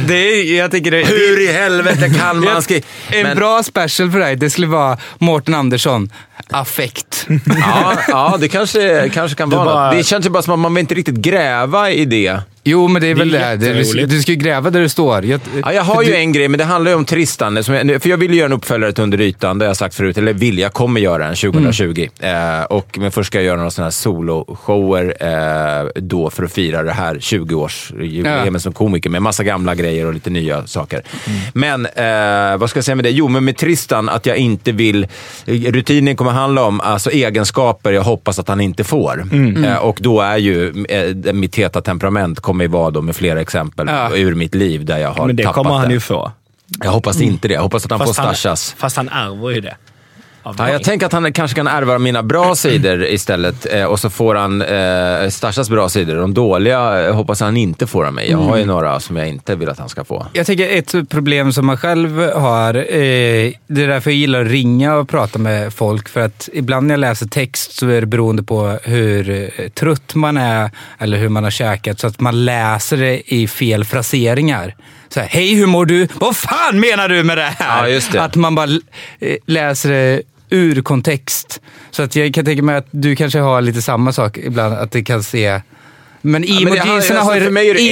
det är, jag tycker det, Hur i helvete kan man skriva? En Men- bra special för dig, det skulle vara Mårten Andersson, affekt. Ja, ja, det kanske, kanske kan Du vara bara- något. Det känns ju bara som att man vill inte riktigt gräva i det. Jo, men det är väl Det det. är det. Du, du ska ju gräva där du står. Jag, Ja, jag har ju en grej, men det handlar ju om Tristan. Jag, för jag vill ju göra en uppföljare till Under ytan, det har jag sagt förut. Eller vill, jag kommer göra en 2020. Eh, och, men först ska jag göra några sådana här soloshower eh, då för att fira det här 20-årsjubileet Ja. som komiker med massa gamla grejer och lite nya saker. Men eh, vad ska jag säga med det? Jo, men med Tristan, att jag inte vill... Rutinen kommer handla om alltså, egenskaper jag hoppas att han inte får. Eh, och då är ju eh, mitt heta temperament kommer ju vara då med flera exempel Ja. ur mitt liv där jag har Men det tappat kommer han det. ju få. Jag hoppas inte det. Jag hoppas att han får han, stashas. fast han ärver ju det. Ja, jag tänker att han kanske kan ärva mina bra sidor istället eh, och så får han eh, Stashas bra sidor. De dåliga eh, hoppas han inte får av mig. Jag har ju några som jag inte vill att han ska få. jag tänker ett problem som man själv har, eh, det är därför jag gillar att ringa och prata med folk. För att ibland när jag läser text så är det beroende på hur eh, trött man är eller hur man har käkat. Så att man läser det i fel fraseringar. Så här, Hej, hur mår du? Vad fan menar du med det här? Ja, just det. Att man bara läser det ur kontext. Så att jag kan tänka mig att du kanske har lite samma sak ibland, att det kan se... Men har- emojisarna alltså, har,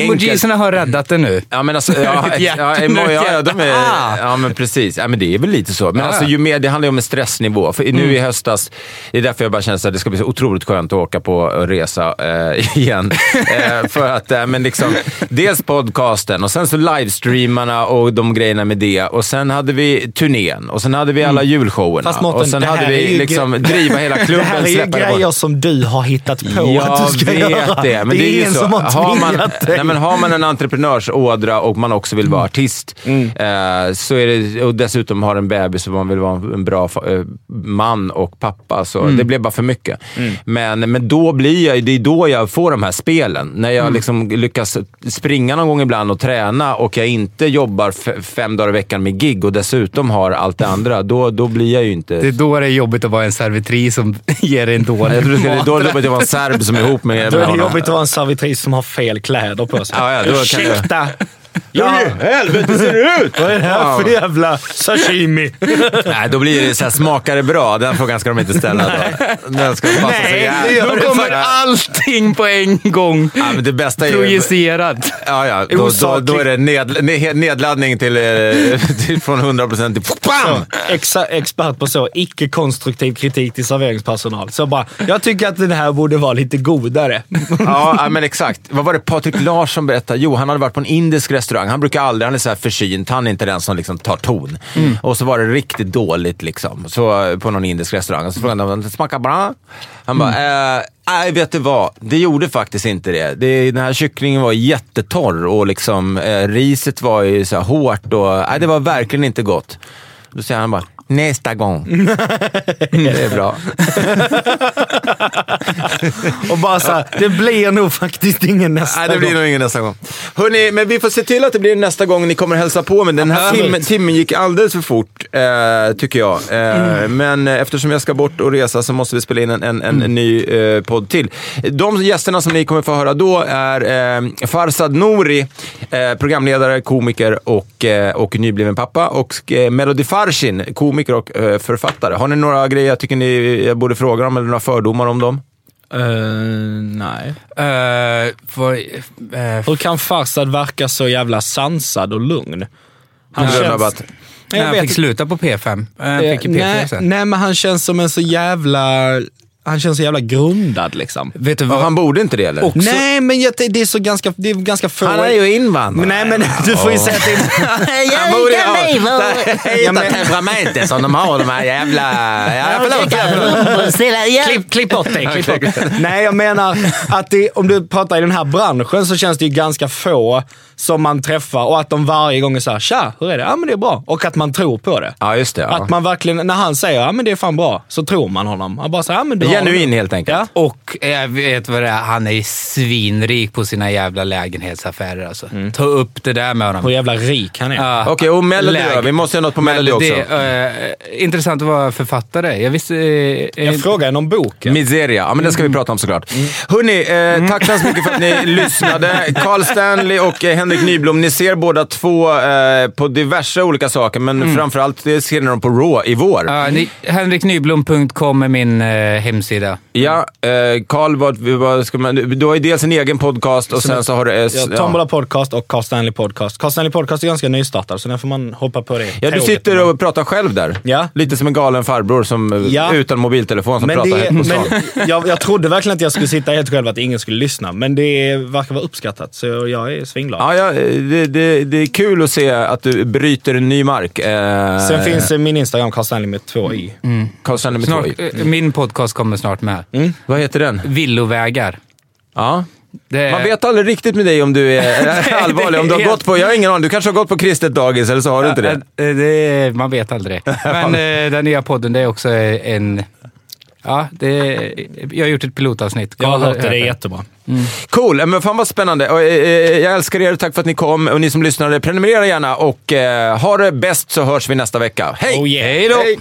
emojisarna har räddat det nu. Ja, men alltså, ja, ja, nu ja, de är, hjärta. ja, men precis. Ja, men det är väl lite så. Men Ja, Mm. alltså, ju mer, det handlar ju om en stressnivå. För nu i höstas, det är därför jag bara känner att det ska bli så otroligt skönt att åka på resa eh, igen. eh, för att, eh, men liksom, dels podcasten och sen så livestreamarna och de grejerna med det. Och sen hade vi turnén och sen hade vi alla julshowerna. Mm. Fast Mårten, och sen hade vi liksom driva hela klubben. Det här är ju på- grejer som du har hittat på jag att du ska vet göra. det. Men det är ingen så. som har har man, tvingat dig. nej, men har man en entreprenörsådra och man också vill vara artist, Mm. eh, så är det, och dessutom har en bebis och man vill vara en bra eh, man och pappa, så Mm. det blev bara för mycket. Men, men då blir jag, det är då jag får de här spelen. När Mm. jag liksom lyckas springa någon gång ibland och träna och jag inte jobbar fem dagar i veckan med gig och dessutom har allt det andra, då, då blir jag ju inte... Det är då det är jobbigt att vara en servitris som ger dig en dålig jag tror det är mat. då jobbigt att vara en serb som är ihop med, Då med är det honom. jobbigt att vara en servitris som har fel kläder på sig. Ja, ja, då Ursäkta! Hur i helvete ser det ut? Vad är det här för jävla sashimi? Nej, då blir det så här, smakar det bra? Den frågan ska de inte ställa då. Den ska passa sig Nej, då kommer allting på en gång. Ja, men det bästa är ju... Projicerat. Ja, ja. Då, då, då är det ned, ned, nedladdning till, eh, till från 100% till BAM! Exa, expert på så icke-konstruktiv kritik till serveringspersonal. Så bara, jag tycker att den här borde vara lite godare. Ja, ja, men exakt. Vad var det Patrik Larsson berättade? Jo, han hade varit på en indisk restaurang. Han brukar aldrig, han är så här försynt. Han är inte den som liksom tar ton. Och så var det riktigt dåligt liksom. Så, på någon indisk restaurang. Och så frågade han om det smakar bra. Han bara, eh, nej vet du vad? Det gjorde faktiskt inte det. det den här kycklingen var jättetorr och liksom, eh, riset var ju så hårt. Och, nej, det var verkligen inte gott. Då säger han bara, nästa gång. det är bra. Och bara så här, det blir nog faktiskt ingen nästa Nej, det blir gång. nog ingen nästa gång. Hörrni, men vi får se till att det blir nästa gång ni kommer hälsa på. Men den här timmen, timmen gick alldeles för fort, eh, tycker jag. Eh, Men eh, eftersom jag ska bort och resa så måste vi spela in en, en, en ny eh, podd till. De gästerna som ni kommer få höra då är eh, Farsad Nouri, eh, programledare, komiker och, eh, och nybliven pappa. Och eh, Melody Farshin, komiker och eh, författare. Har ni några grejer jag tycker ni jag borde fråga dem eller några fördomar om dem? Eh, nej. Uh, för, eh, Hur kan Farsad verka så jävla sansad och lugn? Han känns... att- när han vet fick sluta på P5. Eh, Han fick ju P4 nej, sen. nej, men han känns som en så jävla... Han känns så jävla grundad liksom. Vet du vad? han borde inte det eller? Nej, men jag, det är så ganska, det är ganska få... Han är ju invandrare. Nej, men du får ju säga till... Han borde ha det temperamentet som de har, de här jävla... Ja, förlåt, förlåt. Klipp, klipp bort det. Klipp bort. Nej, jag menar att det, om du pratar i den här branschen så känns det ju ganska få som man träffar och att de varje gång är såhär, tja, hur är det? Ja, men det är bra. Och att man tror på det. Ja, just det. Ja. Att man verkligen, när han säger, ja men det är fan bra, så tror man honom. Han bara säger, ja men du har Genuin helt enkelt. Ja. Och jag vet vad det är, han är svinrik på sina jävla lägenhetsaffärer alltså. Ta upp det där med honom. Hur jävla rik han är. Ja. Okej, och Melody då? Vi måste göra något på Melody också. Det, eh, intressant att vara författare. Jag visste... eh, Jag frågade om boken. Miseria. Ja, men det ska vi prata om såklart. Hörni, eh, tack så mycket för att ni lyssnade. Carl Stanley och eh, Henrik Nyblom, ni ser båda två eh, på diverse olika saker, men framförallt det ser ni dem på Raw i vår. Ni, henriknyblom.com är min eh, hemsida. Ja, eh, Carl, vad, vad ska man, du har ju dels en egen podcast och sen så har du... Eh, Ja, Tombola Podcast och Carl Stanley Podcast. Carl Stanley Podcast är ganska nystartad, så den får man hoppa på det. Ja, du sitter och pratar själv där. Ja. Lite som en galen farbror som, eh, Ja. utan mobiltelefon som Men, pratar det, helt på stan. men jag, jag trodde verkligen att jag skulle sitta helt själv, att ingen skulle lyssna. Men det verkar vara uppskattat, så jag är svinglad. Ja, ja det, det, det är kul att se att du bryter en ny mark. Eh, Sen finns eh, min Instagram, Carl Stanley med två y. Carl Stanley med Snart, två i. eh, min podcast kommer snart med. Vad heter den? Villovägar. Ja. Det, Man vet aldrig riktigt med dig om du är allvarlig. Om du har helt- gått på, jag har ingen aning, du kanske har gått på kristet dagis eller så har du inte det. Eh, det man vet aldrig. Men eh, den nya podden, det är också en... Ja, det jag har gjort ett pilotavsnitt. Jag hört det, det är jättebra. Cool, men fan vad spännande. Eh, eh, jag älskar er, tack för att ni kom. Och ni som lyssnade, prenumerera gärna och ha det bäst så hörs vi nästa vecka. Hej! Oh yeah. Hej då! Even